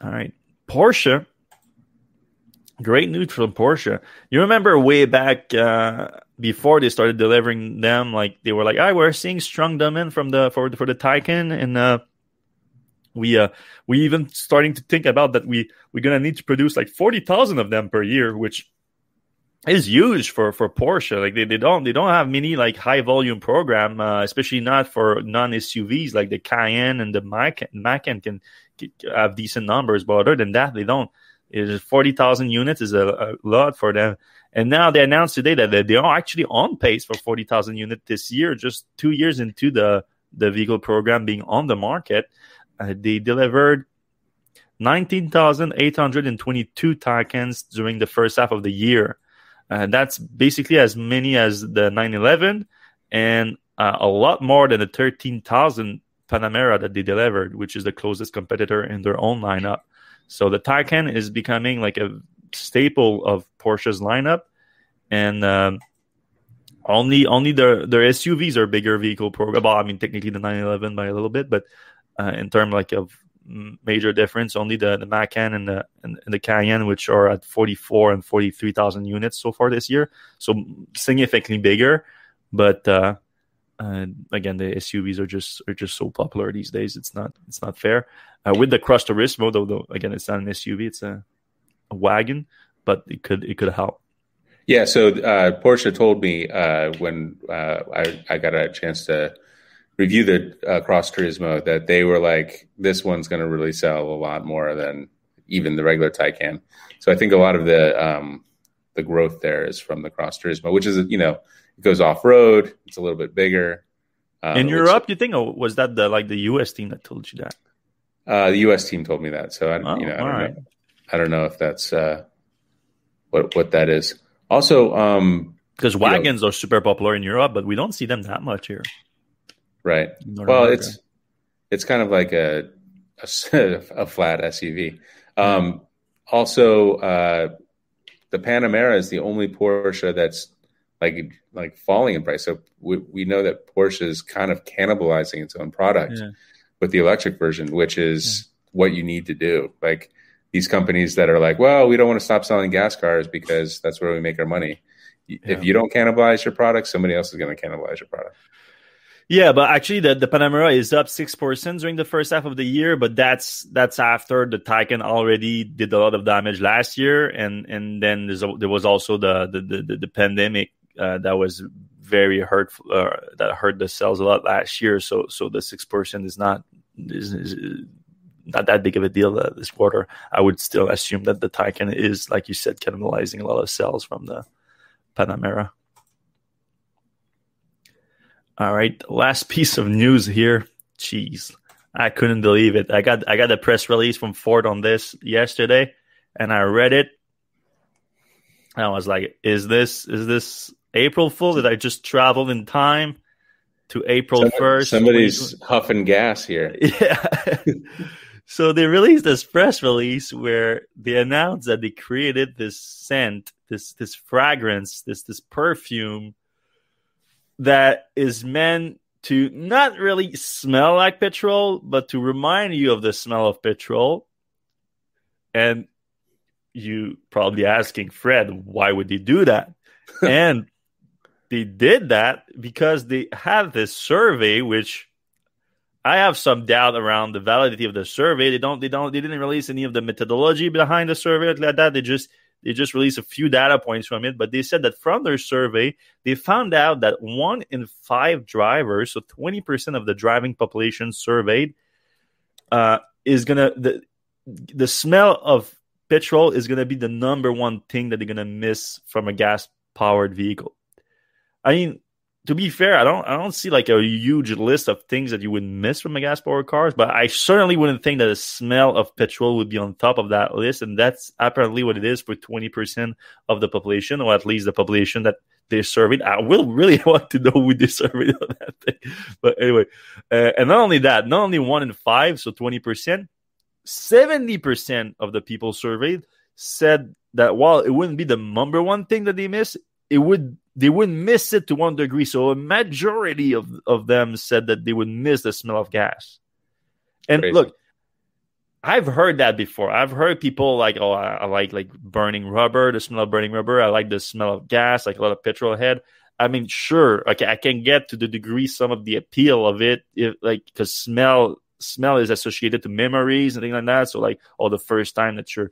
[SPEAKER 1] All right. Porsche. Great news from Porsche. You remember way back uh, before they started delivering them, like they were like, "I we're seeing strong demand from the for for the Taycan," and uh, we uh we even starting to think about that we we're gonna need to produce like forty thousand of them per year, which is huge for for Porsche. Like they, they don't they don't have many like high volume program, uh, especially not for non SUVs like the Cayenne and the Macan. Macan can, can have decent numbers, but other than that, they don't. Is forty thousand units is a, a, lot for them. And now they announced today that they are actually on pace for forty thousand units this year, just two years into the the vehicle program being on the market. Uh, they delivered 19,822 Taycans during the first half of the year. Uh, that's basically as many as the 911 and uh, a lot more than the 13,000 Panamera that they delivered, which is the closest competitor in their own lineup. So the Taycan is becoming like a staple of Porsche's lineup, and um, only only their their SUVs are bigger vehicle program. Well, I mean, technically the 911 by a little bit, but uh, in terms like of major difference, only the the Macan and the and, and the Cayenne, which are at 44 and 43 thousand units so far this year, so significantly bigger. But uh, and again, the SUVs are just are just so popular these days. It's not it's not fair. Uh, with the Cross Turismo, though, though again, it's not an SUV; it's a, a wagon, but it could it could help.
[SPEAKER 2] Yeah. So uh, Porsche told me uh, when uh, I I got a chance to review the uh, Cross Turismo that they were like, this one's going to really sell a lot more than even the regular Taycan. So I think a lot of the um, the growth there is from the Cross Turismo, which is you know it goes off road. It's a little bit bigger.
[SPEAKER 1] Uh, In Europe, you think, or was that the like the U.S. team that told you that?
[SPEAKER 2] Uh, the U.S. team told me that, so I, oh, you know, I don't right. know. I don't know if that's uh, what what that is. Also, um,
[SPEAKER 1] because wagons know, are super popular in Europe, but we don't see them that much here.
[SPEAKER 2] Right. Well, America. it's it's kind of like a a, a flat SUV. Um, also, uh, the Panamera is the only Porsche that's like like falling in price. So we, we know that Porsche is kind of cannibalizing its own product yeah. with the electric version, which is yeah. what you need to do. Like these companies that are like, well, we don't want to stop selling gas cars because that's where we make our money. Yeah. If you don't cannibalize your product, somebody else is going to cannibalize your product.
[SPEAKER 1] Yeah, but actually, the, the Panamera is up six percent during the first half of the year, but that's that's after the Taycan already did a lot of damage last year, and and then a, there was also the the, the, the pandemic uh, that was very hurtful uh, that hurt the sales a lot last year. So so the six percent is not is, is, not that big of a deal uh, this quarter. I would still assume that the Taycan is, like you said, cannibalizing a lot of sales from the Panamera. All right, last piece of news here. Jeez, I couldn't believe it. I got I got a press release from Ford on this yesterday, and I read it. I was like, "Is this is this April Fool? Did I just travel in time to April first?
[SPEAKER 2] Somebody's huffing gas here.
[SPEAKER 1] Yeah. so they released this press release where they announced that they created this scent, this this fragrance, this this perfume that is meant to not really smell like petrol, but to remind you of the smell of petrol. And you probably asking Fred, why would they do that? and they did that because they have this survey, which I have some doubt around the validity of the survey. They don't, they don't, they didn't release any of the methodology behind the survey like that. They just they just released a few data points from it, but they said that from their survey, they found out that one in five drivers, so 20% of the driving population surveyed, uh, is gonna the the smell of petrol is gonna be the number one thing that they're gonna miss from a gas powered vehicle. I mean, to be fair, I don't I don't see like a huge list of things that you would miss from a gas powered cars, but I certainly wouldn't think that the smell of petrol would be on top of that list, and that's apparently what it is for twenty percent of the population, or at least the population that they surveyed. I will really want to know who they surveyed on that thing, but anyway, uh, and not only that, not only one in five, so twenty percent, seventy percent of the people surveyed said that while it wouldn't be the number one thing that they miss, it would they wouldn't miss it to one degree. So a majority of, of them said that they would miss the smell of gas. And Crazy. look, I've heard that before. I've heard people like, oh, I, I, like like burning rubber, the smell of burning rubber. I like the smell of gas, like a lot of petrol head. I mean, sure, okay, I can get to the degree some of the appeal of it, if, like because smell smell is associated to memories and things like that. So like, oh, the first time that your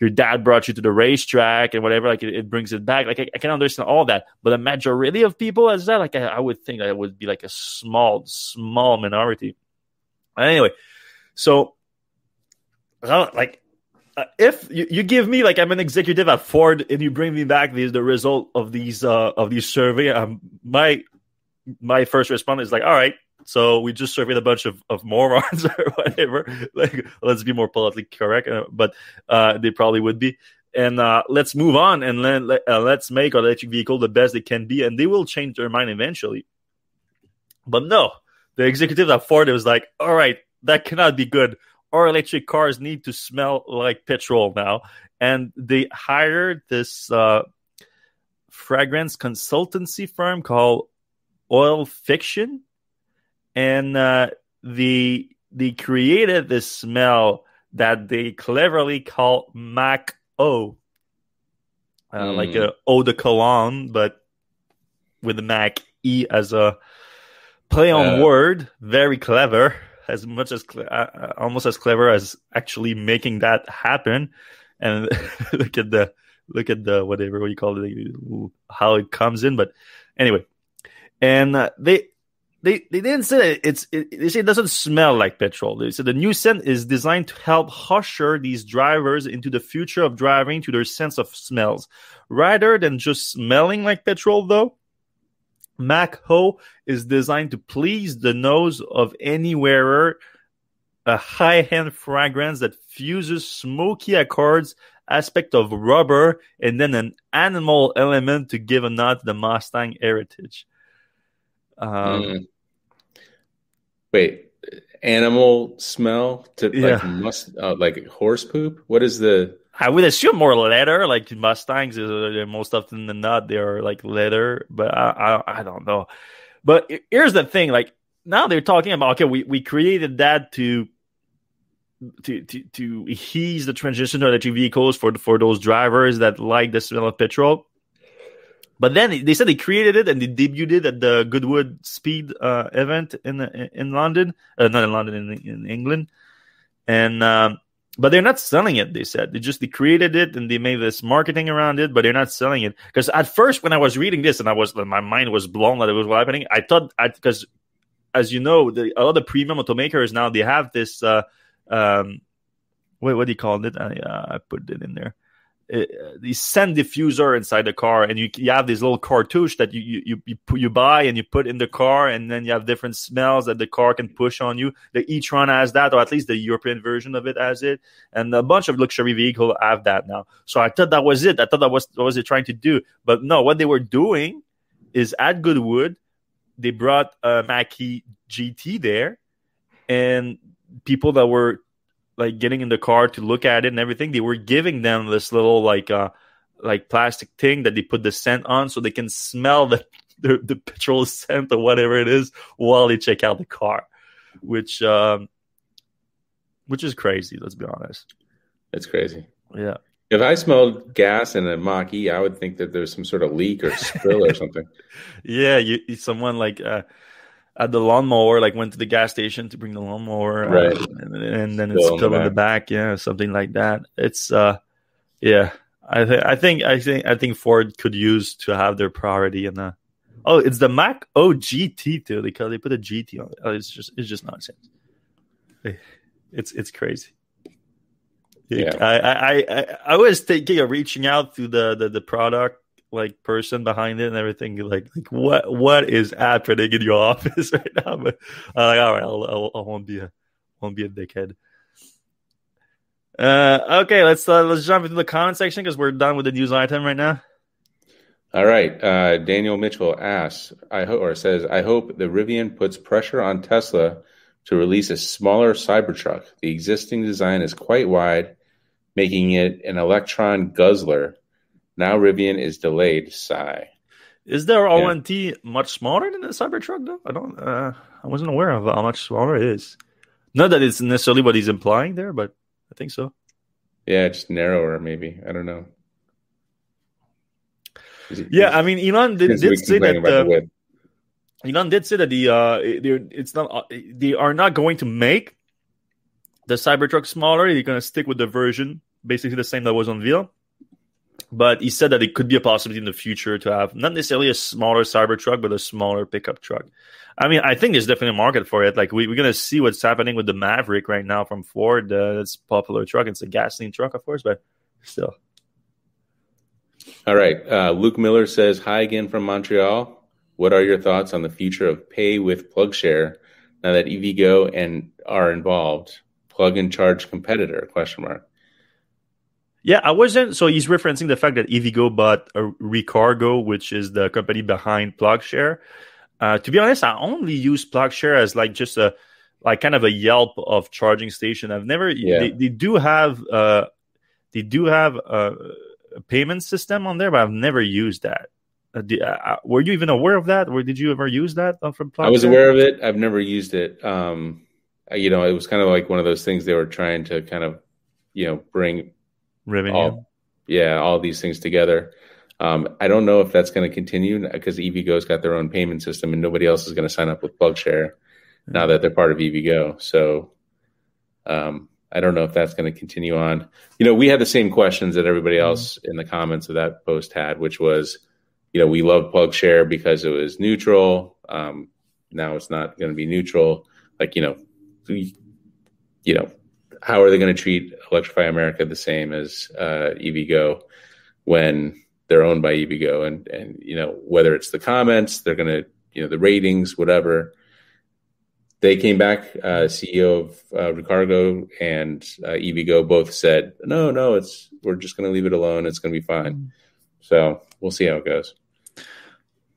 [SPEAKER 1] your dad brought you to the racetrack and whatever, like it, it brings it back. Like I, I, can understand all that, but the majority of people as that, like I, I would think that would be like a small, small minority. Anyway, so like uh, if you, you, give me like I'm an executive at Ford and you bring me back the the result of these uh of these survey, um, my my first response is like, all right, so we just surveyed a bunch of, of morons or whatever. Like, let's be more politically correct, uh, but uh, they probably would be. And uh, let's move on and let, uh, let's make our electric vehicle the best they can be, and they will change their mind eventually. But no, the executive at Ford was like, all right, that cannot be good. Our electric cars need to smell like petrol now. And they hired this uh, fragrance consultancy firm called Olfiction and uh, the they created this smell that they cleverly call Mac O, uh, mm. like a eau de cologne, but with the Mac E as a play on uh, word. Very clever, as much as uh, uh, almost as clever as actually making that happen. And look at the look at the whatever what you call it, how it comes in. But anyway, and uh, they they they didn't say it. it's it, they say it doesn't smell like petrol. They said the new scent is designed to help usher these drivers into the future of driving to their sense of smells, rather than just smelling like petrol. Though, Mach-Eau is designed to please the nose of any wearer, a high-end fragrance that fuses smoky accords aspect of rubber and then an animal element to give a nod to the Mustang heritage. Um, mm.
[SPEAKER 2] Wait, animal smell to yeah. like must uh, like horse poop? What is the?
[SPEAKER 1] I would assume more leather. Like Mustangs, uh, most often than not, they are like leather. But I, I, I don't know. But here's the thing: like now they're talking about okay, we we created that to to to to ease the transition to electric vehicles for for those drivers that like the smell of petrol. But then they said they created it and they debuted it at the Goodwood Speed uh, event in in London, uh, not in London, in, in England, and um, but they're not selling it. They said they just they created it and they made this marketing around it, but they're not selling it. Because at first, when I was reading this and I was my mind was blown that it was happening, I thought because as you know, the, a lot of premium automakers now they have this. Uh, um, wait, what do you call it? I, uh, I put it in there Uh, the scent diffuser inside the car, and you you have these little cartouche that you you you you buy and you put in the car, and then you have different smells that the car can push on you. The e-tron has that, or at least the European version of it has it, and a bunch of luxury vehicles have that now. So I thought that was it. I thought that was what was it trying to do, but no, what they were doing is at Goodwood, they brought a Mach-E GT there, and people that were like getting in the car to look at it and everything, they were giving them this little like uh like plastic thing that they put the scent on so they can smell the the, the petrol scent or whatever it is while they check out the car, which um which is crazy. Let's be honest.
[SPEAKER 2] It's crazy.
[SPEAKER 1] Yeah.
[SPEAKER 2] If I smelled gas in a Mach E, I would think that there's some sort of leak or spill or something.
[SPEAKER 1] Yeah, you someone like uh, at the lawnmower, like went to the gas station to bring the lawnmower, right? Uh, and, and, then it's still in the, back, yeah, something like that. It's uh, yeah. I think I think I think I think Ford could use to have their priority in the. Oh, it's the Mach-Eau GT too because they put a GT on it. Oh, it's just it's just nonsense. It's it's crazy. Yeah. I, I, I, I was thinking of reaching out to the, the, the product like person behind it and everything. Like, like what what is happening in your office right now? But uh, like, all right, I'll, I'll, I won't be a won't be a dickhead. Uh, okay, let's uh, let's jump into the comment section because we're done with the news item right now.
[SPEAKER 2] All right, uh, Daniel Mitchell asks, I hope or says, I hope the Rivian puts pressure on Tesla to release a smaller Cybertruck. The existing design is quite wide, making it an electron guzzler now Rivian is delayed. Sigh.
[SPEAKER 1] Is their R1T yeah. much smaller than the Cybertruck though? I don't. Uh, I wasn't aware of how much smaller it is. Not that it's necessarily what he's implying there, but I think so.
[SPEAKER 2] Yeah, just narrower, maybe. I don't know.
[SPEAKER 1] It, yeah, I mean, Elon did, did say that. Uh, Elon did say that the uh, it's not uh, they are not going to make the Cybertruck smaller. They're going to stick with the version basically the same that was on Veal but he said that it could be a possibility in the future to have not necessarily a smaller Cybertruck, but a smaller pickup truck. I mean, I think there's definitely a market for it. Like we, are gonna see what's happening with the Maverick right now from Ford. Uh, it's a popular truck. It's a gasoline truck, of course, but still.
[SPEAKER 2] All right. Uh, Luke Miller says hi again from Montreal. What are your thoughts on the future of pay with PlugShare now that EVgo and are involved? Plug and charge competitor? Question mark.
[SPEAKER 1] Yeah, I wasn't. So he's referencing the fact that EVgo bought a Recargo, which is the company behind PlugShare. Uh, to be honest, I only use PlugShare as like just a like kind of a Yelp of charging station. I've never. Yeah. They, they do have uh, they do have a, a, payment system on there, but I've never used that. Uh, did, uh, were you even aware of that, or did you ever use that uh, from PlugShare?
[SPEAKER 2] I was aware of it. I've never used it. Um, you know, it was kind of like one of those things they were trying to kind of, you know, bring
[SPEAKER 1] revenue.
[SPEAKER 2] All, yeah, all these things together. Um, I don't know if that's going to continue because EVgo's got their own payment system and nobody else is going to sign up with PlugShare now that they're part of EVgo. So um, I don't know if that's going to continue on. You know, we had the same questions that everybody mm-hmm. else in the comments of that post had, which was, you know, we love PlugShare because it was neutral. Um, now it's not going to be neutral. Like, you know, we, you know, how are they going to treat Electrify America the same as uh, EVgo when they're owned by EVgo? And and you know whether it's the comments, they're going to you know the ratings, whatever. They came back. Uh, CEO of uh, and uh, EVgo both said, "No, no, it's we're just going to leave it alone. It's going to be fine." So we'll see how it goes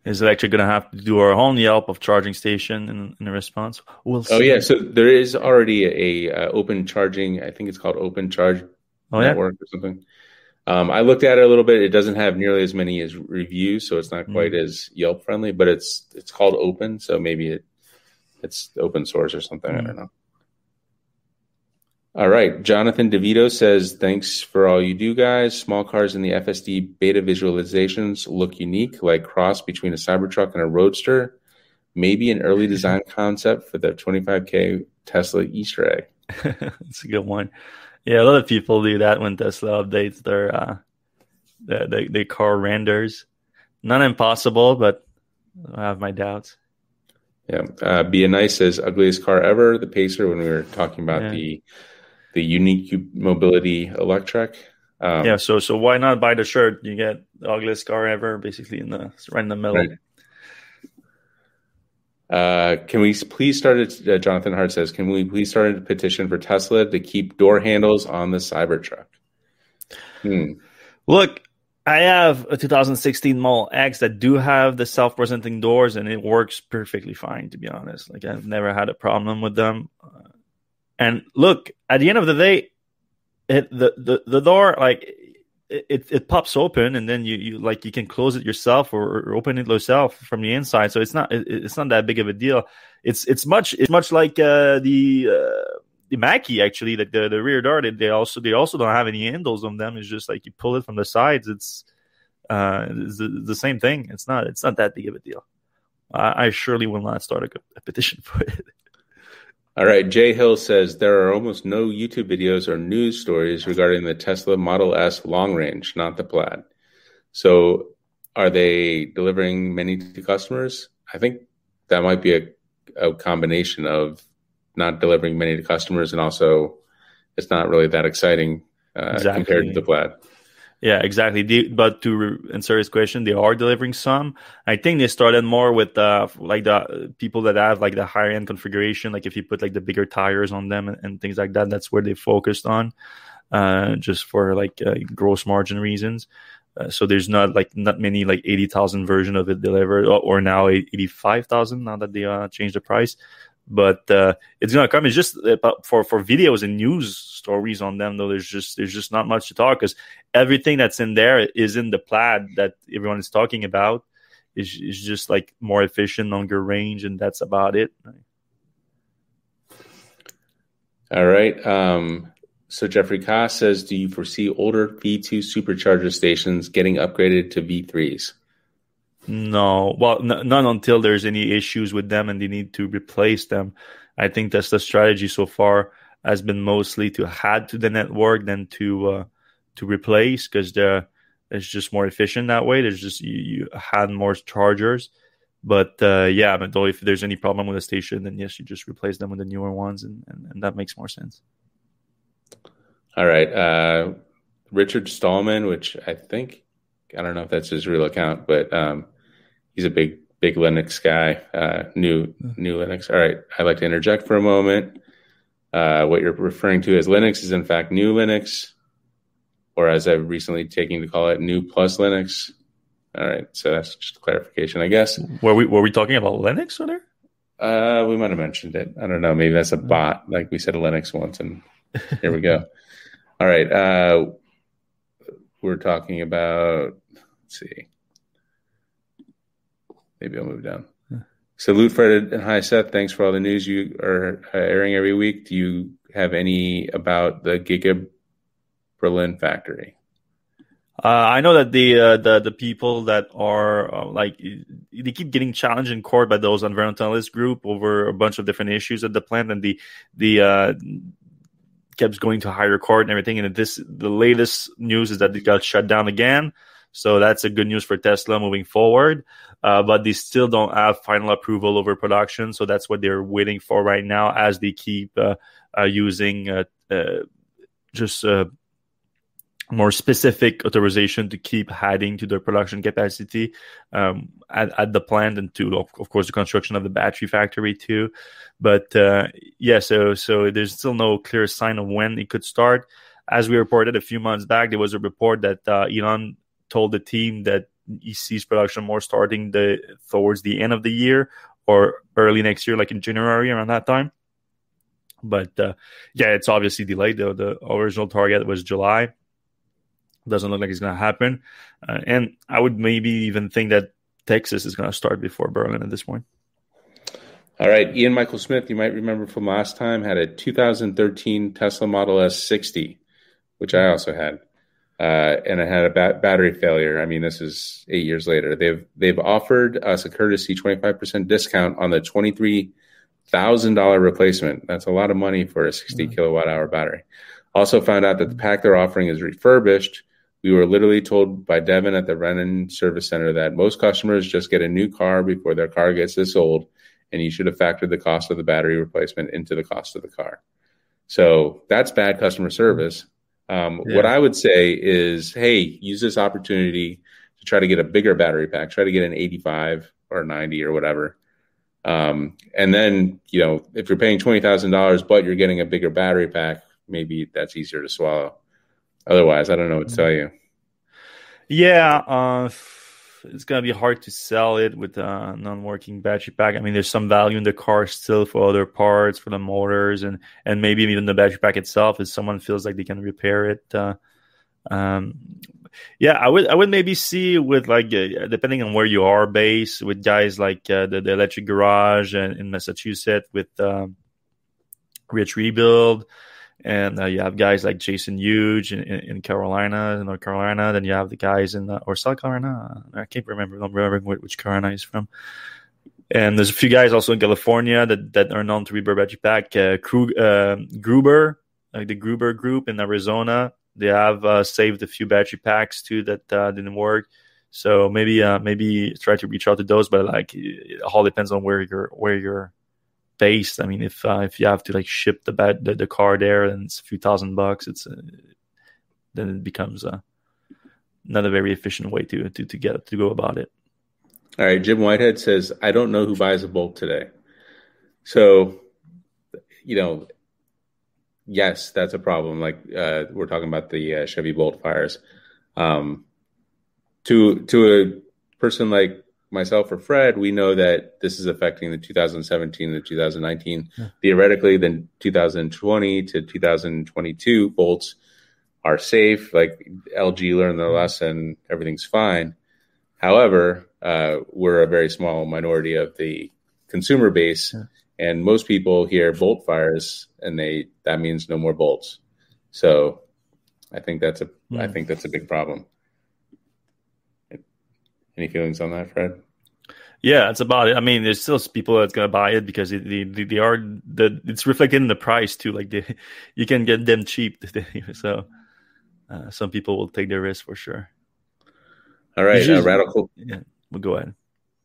[SPEAKER 1] is it actually going to have to do our own Yelp of charging station in, in response?
[SPEAKER 2] We'll see. Oh yeah, so there is already a, uh, open charging. I think it's called Open Charge oh, Network yeah? or something. Um, I looked at it a little bit. It doesn't have nearly as many as reviews, so it's not quite mm. as Yelp friendly. But it's it's called Open, so maybe it it's open source or something. Mm. I don't know. All right. Jonathan DeVito says, thanks for all you do, guys. Small cars in the FSD beta visualizations look unique, like cross between a Cybertruck and a Roadster. Maybe an early design concept for the 25K Tesla Easter egg.
[SPEAKER 1] That's a good one. Yeah, a lot of people do that when Tesla updates their uh, their, their, their car renders. Not impossible, but I have my doubts.
[SPEAKER 2] Yeah. Uh, Be a nice says ugliest car ever, the Pacer, when we were talking about yeah. the the unique mobility electric. Um,
[SPEAKER 1] yeah, so so why not buy the shirt? You get the ugliest car ever, basically in the right in the middle.
[SPEAKER 2] Right. Uh, can we please start? A, uh, Jonathan Hart says, "Can we please start a petition for Tesla to keep door handles on the Cybertruck?"
[SPEAKER 1] Hmm. Look, I have a 2016 Model X that do have the self-presenting doors, and it works perfectly fine. To be honest, like I've never had a problem with them. Uh, and look, at the end of the day, it the the, the door like it, it pops open and then you, you like you can close it yourself or, or open it yourself from the inside. So it's not it, it's not that big of a deal. It's it's much it's much like uh, the uh, the Mach-E actually like the, the rear door. They, they also they also don't have any handles on them. It's just like you pull it from the sides. It's uh it's the, the same thing. It's not it's not that big of a deal. I, I surely will not start a, a petition for it
[SPEAKER 2] all right. Jay Hill says there are almost no YouTube videos or news stories regarding the Tesla Model S long range, not the Plaid. So are they delivering many to customers? I think that might be a, a combination of not delivering many to customers and also it's not really that exciting uh, exactly. compared to the Plaid.
[SPEAKER 1] Yeah, exactly. The, but to re- answer his question, they are delivering some. I think they started more with uh, like the people that have like the higher end configuration. Like if you put like the bigger tires on them and, and things like that, that's where they focused on, uh, just for like uh, gross margin reasons. Uh, so there's not like not many like eighty thousand version of it delivered, or, or now eighty five thousand now that they uh, changed the price but uh, it's gonna come. It's just for for videos and news stories on them. Though there's just there's just not much to talk because everything that's in there is in the plaid that everyone is talking about. Is is just like more efficient, longer range, and that's about it.
[SPEAKER 2] All right. Um, so Jeffrey Koss says, do you foresee older V2 supercharger stations getting upgraded to V3s?
[SPEAKER 1] No, well, n- none until there's any issues with them and they need to replace them. I think that's the strategy so far has been mostly to add to the network than to uh, to replace because it's just more efficient that way. There's just you, you had more chargers, but uh, yeah, but though if there's any problem with the station, then yes, you just replace them with the newer ones, and, and, and that makes more sense.
[SPEAKER 2] All right, uh, Richard Stallman, which I think I don't know if that's his real account, but um, he's a big big Linux guy. Uh, new GNU Linux. All right, I'd like to interject for a moment. Uh, what you're referring to as Linux is in fact GNU Linux, or as I've recently taken to call it, GNU plus Linux. All right, so that's just a clarification, I guess.
[SPEAKER 1] Were we were we talking about Linux or there?
[SPEAKER 2] Uh, we might have mentioned it. I don't know. Maybe that's a mm. bot. Like we said, Linux once, and here we go. All right. Uh, we're talking about. Let's see. Maybe I'll move down. Yeah. Salute Fred and hi Seth. Thanks for all the news you are uh, airing every week. Do you have any about the Giga Berlin factory?
[SPEAKER 1] Uh, I know that the uh, the the people that are uh, like they keep getting challenged in court by those environmentalist group over a bunch of different issues at the plant, and the the uh, kept going to higher court and everything. And this the latest news is that it got shut down again. So that's a good news for Tesla moving forward. Uh, but they still don't have final approval over production. So that's what they're waiting for right now as they keep uh, uh, using uh, uh, just uh, more specific authorization to keep adding to their production capacity um, at, at, the plant and to, of, of, course, the construction of the battery factory too. But yeah, so so there's still no clear sign of when it could start. As we reported a few months back, there was a report that Elon told the team that he sees production more starting the towards the end of the year or early next year, like in January around that time. But uh, yeah, it's obviously delayed. The, the original target was July. Doesn't look like it's going to happen. Uh, and I would maybe even think that Texas is going to start before Berlin at this point.
[SPEAKER 2] All right, Ian Michael Smith, you might remember from last time, had a 2013 Tesla Model S 60, which I also had uh, and it had a ba- battery failure. I mean, this is eight years later. They've they've offered us a courtesy twenty five percent discount on the twenty three thousand dollar replacement. That's a lot of money for a 60 mm-hmm. kilowatt hour battery. Also found out that the pack they're offering is refurbished. We were literally told by Devin at the Renan Service Center that most customers just get a new car before their car gets this old, and you should have factored the cost of the battery replacement into the cost of the car. So that's bad customer service. Um, yeah. What I would say is, hey, use this opportunity to try to get a bigger battery pack. Try to get an 85 or 90 or whatever. Um, and then, you know, if you're paying twenty thousand dollars, but you're getting a bigger battery pack, maybe that's easier to swallow. Otherwise, I don't know what to tell you.
[SPEAKER 1] Yeah, uh, it's gonna be hard to sell it with a non-working battery pack. I mean, there's some value in the car still for other parts, for the motors, and and maybe even the battery pack itself, if someone feels like they can repair it. Uh, um, yeah, I would I would maybe see with like uh, depending on where you are based with guys like uh, the, the Electric Garage and in Massachusetts with um, Rich Rebuild and uh, you have guys like Jason Hughes in, in, Carolina, in North Carolina. Then you have the guys in uh, or South Carolina. I can't remember. I'm remembering which Carolina he's from. And there's a few guys also in California that, that are known to rebuild battery pack. Uh, uh, Gruber, like the Gruber Group in Arizona, they have uh, saved a few battery packs too that uh, didn't work. So maybe uh, maybe try to reach out to those, but like it all depends on where you're where you're based. I mean, if uh, if you have to like ship the the, the car there and it's a few thousand bucks, it's uh, then it becomes uh, not a very efficient way to to to get to go about it.
[SPEAKER 2] All right, Jim Whitehead says, "I don't know who buys a Bolt today." So, you know, yes, that's a problem. Like uh, we're talking about the uh, Chevy Bolt fires. Um, to to a person like myself or Fred, we know that this is affecting the 2017 to 2019. Yeah. Theoretically, then 2020 to 2022 bolts are safe. Like LG learned their lesson, everything's fine. However, uh, we're a very small minority of the consumer base, yeah. and most people hear bolt fires, and they that means no more bolts. So, I think that's a mm. I think that's a big problem. Any feelings on that, Fred?
[SPEAKER 1] Yeah, it's about it. I mean, there's still people that's gonna buy it because it, they, they are the it's reflected in the price too. Like they, you can get them cheap. so uh, some people will take the risk for sure.
[SPEAKER 2] All right, uh, radical.
[SPEAKER 1] Yeah, we'll go ahead.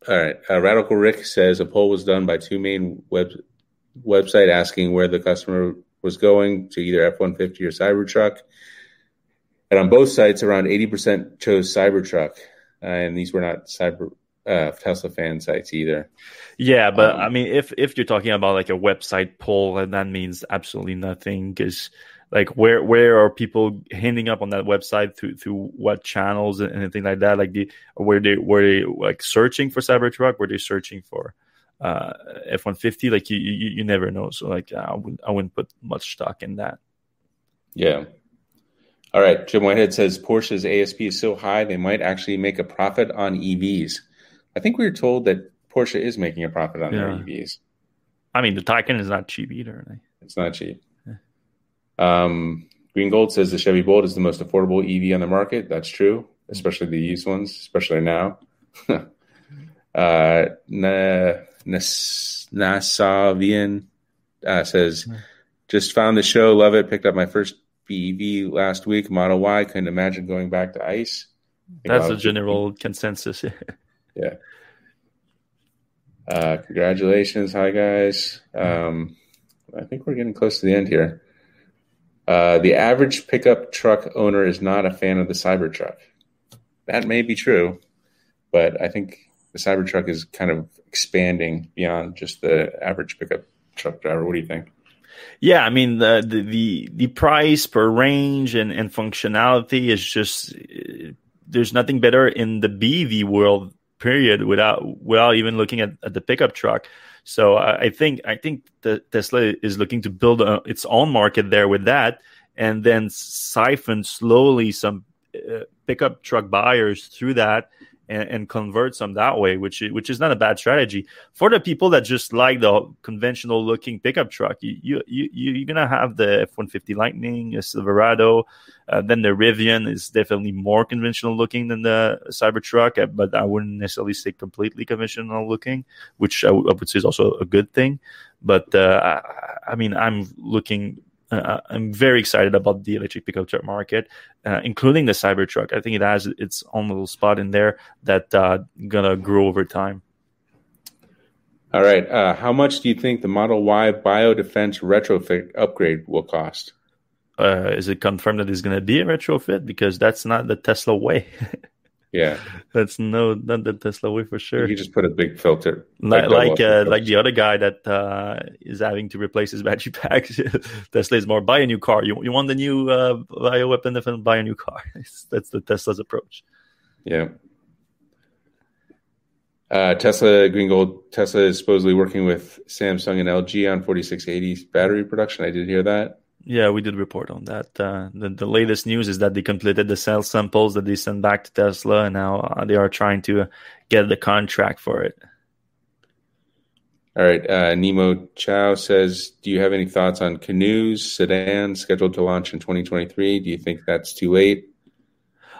[SPEAKER 2] All right, uh, radical Rick says a poll was done by two main web website asking where the customer was going to either F one fifty or Cybertruck, and on both sites, around eighty percent chose Cybertruck and these were not cyber uh, Tesla fan sites either.
[SPEAKER 1] Yeah, but um, I mean, if if you're talking about like a website poll, and that means absolutely nothing because like where where are people handing up on that website through through what channels and anything like that? Like the were they were they like searching for Cybertruck? Were they searching for uh, F one fifty? Like you, you you never know. So like I wouldn't I wouldn't put much stock in that.
[SPEAKER 2] Yeah, all right. Jim Whitehead says Porsche's ASP is so high they might actually make a profit on EVs. I think we were told that Porsche is making a profit on yeah. their EVs.
[SPEAKER 1] I mean, the Taycan is not cheap either.
[SPEAKER 2] It's not cheap. Yeah. Um, Green Gold says the Chevy Bolt is the most affordable EV on the market. That's true, especially the used ones, especially now. uh, Nasavian uh, says, just found the show, love it, picked up my first BEV last week, Model Y. Couldn't imagine going back to ICE.
[SPEAKER 1] That's a general people. consensus.
[SPEAKER 2] yeah. Uh, congratulations. Hi, guys. Um, I think we're getting close to the end here. Uh, the average pickup truck owner is not a fan of the Cybertruck. That may be true, but I think the Cybertruck is kind of expanding beyond just the average pickup truck driver. What do you think?
[SPEAKER 1] Yeah, I mean the the the, the price per range and, and functionality is just there's nothing better in the BEV world. Period. Without without even looking at, at the pickup truck. So I, I think I think the Tesla is looking to build a, its own market there with that, and then siphon slowly some uh, pickup truck buyers through that and, and convert some that way, which which is not a bad strategy for the people that just like the conventional looking pickup truck. You you, you you're gonna have the F one fifty Lightning, a Silverado, uh, then the Rivian is definitely more conventional looking than the Cybertruck, uh, but I wouldn't necessarily say completely conventional looking, which I, w- I would say is also a good thing. But uh, I, I mean, I'm looking uh, I'm very excited about the electric pickup truck market, uh, including the Cybertruck. I think it has its own little spot in there that uh, gonna grow over time.
[SPEAKER 2] All right. Uh, how much do you think the Model Y biodefense retrofit upgrade will cost?
[SPEAKER 1] uh, is it confirmed that it's going to be a retrofit? Because that's not the Tesla way.
[SPEAKER 2] yeah,
[SPEAKER 1] that's no not the Tesla way for sure.
[SPEAKER 2] You just put a big filter,
[SPEAKER 1] like like, uh, like the other guy that uh, is having to replace his battery pack. Tesla is more buy a new car. You you want the new uh, bioweapon? Then buy a new car. that's the Tesla's approach.
[SPEAKER 2] Yeah. Uh, Tesla Green Gold. Tesla is supposedly working with Samsung and LG on 4680 battery production. I did hear that.
[SPEAKER 1] Yeah, we did report on that. Uh, the, the latest news is that they completed the cell samples that they sent back to Tesla, and now uh, they are trying to get the contract for it.
[SPEAKER 2] All right. Uh, Nemo Chow says, "Do you have any thoughts on Canoo's, sedan scheduled to launch in 2023? Do you think that's too late?"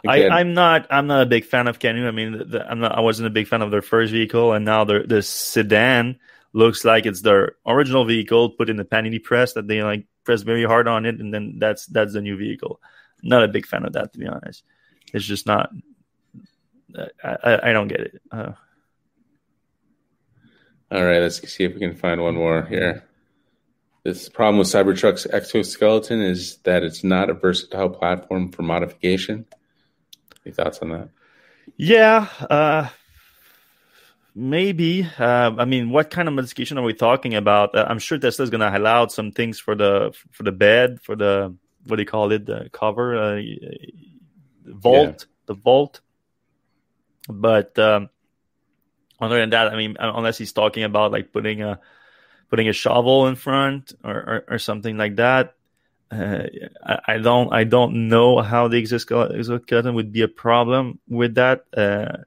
[SPEAKER 1] Again, I, am not. I'm not a big fan of Canoo. I mean, the, I'm not. I wasn't a big fan of their first vehicle, and now the sedan looks like it's their original vehicle put in the panini press that they like press very hard on it, and then that's that's the new vehicle. Not a big fan of that, to be honest. It's just not. I, I, I don't get it. Uh,
[SPEAKER 2] All right, let's see if we can find one more here. This problem with Cybertruck's exoskeleton is that it's not a versatile platform for modification. Any thoughts on that?
[SPEAKER 1] Yeah, uh, maybe. Uh, I mean, what kind of modification are we talking about? Uh, I'm sure Tesla's going to allow some things for the for the bed, for the what do you call it, the cover, uh, vault, yeah. the vault. But um, other than that, I mean, unless he's talking about like putting a putting a shovel in front or, or, or something like that, uh, I, I, don't I don't know how the exoskeleton would be a problem with that. Uh,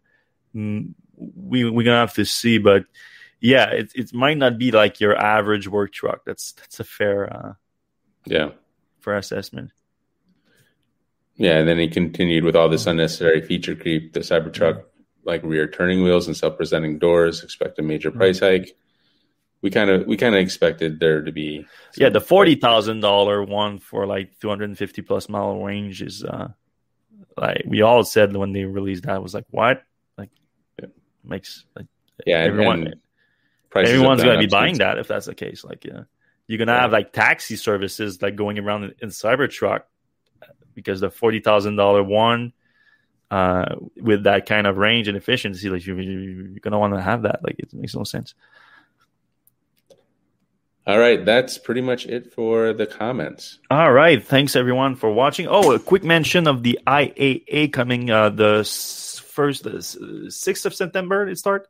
[SPEAKER 1] we we're gonna have to see, but yeah, it it might not be like your average work truck. That's that's a fair uh,
[SPEAKER 2] yeah
[SPEAKER 1] fair assessment.
[SPEAKER 2] Yeah, and then he continued with all this unnecessary feature creep. The Cybertruck, like rear turning wheels and self-presenting doors, expect a major price hike we kind of we kind of expected there to be
[SPEAKER 1] yeah the forty thousand dollar one for like two hundred and fifty plus mile range is uh like we all said when they released that was like what. Makes like
[SPEAKER 2] yeah
[SPEAKER 1] everyone everyone's gonna be buying that if that's the case like yeah you're gonna yeah. have like taxi services like going around in, in Cybertruck because the forty thousand dollar one uh with that kind of range and efficiency like you, you're gonna want to have that like it makes no sense.
[SPEAKER 2] All right, that's pretty much it for the comments.
[SPEAKER 1] All right, thanks everyone for watching. Oh, a quick mention of the IAA coming uh, the first, the sixth of September. It start.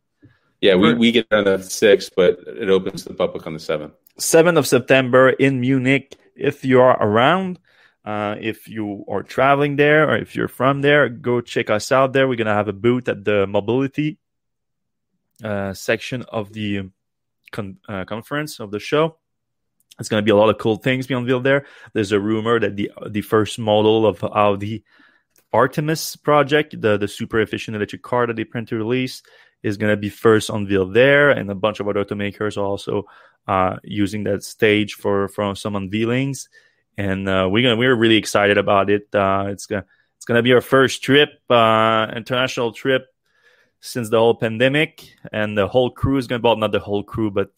[SPEAKER 2] Yeah, we, we get on the sixth, but it opens to the public on the seventh.
[SPEAKER 1] Seventh of September in Munich. If you are around, uh, if you are traveling there or if you're from there, go check us out there. We're gonna have a booth at the mobility uh, section of the con- uh, conference of the show. It's going to be a lot of cool things being unveiled there. There's a rumor that the the first model of Audi Artemis project, the the super efficient electric car that they plan to release, is going to be first unveiled there, and a bunch of other automakers are also uh, using that stage for for some unveilings. And uh, we're gonna we're really excited about it. Uh, it's gonna it's gonna be our first trip, uh, international trip since the whole pandemic, and the whole crew is going to, well, not the whole crew, but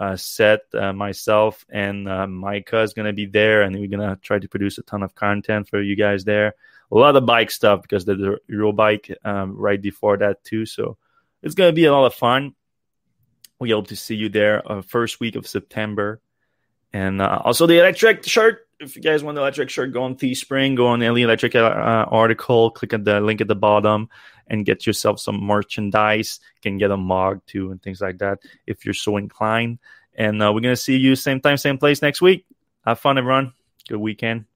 [SPEAKER 1] uh, uh, Seth, uh, myself, and uh, Micah is going to be there, and we're going to try to produce a ton of content for you guys there. A lot of bike stuff because there's a bike um, right before that too, so it's going to be a lot of fun. We hope to see you there uh, first week of September, and uh, also the Electrek shirt. If you guys want the Electrek shirt, go on Teespring, go on the Electrek uh, article, click at the link at the bottom, and get yourself some merchandise. You can get a mug too and things like that if you're so inclined. And uh, we're going to see you same time, same place next week. Have fun, everyone. Good weekend.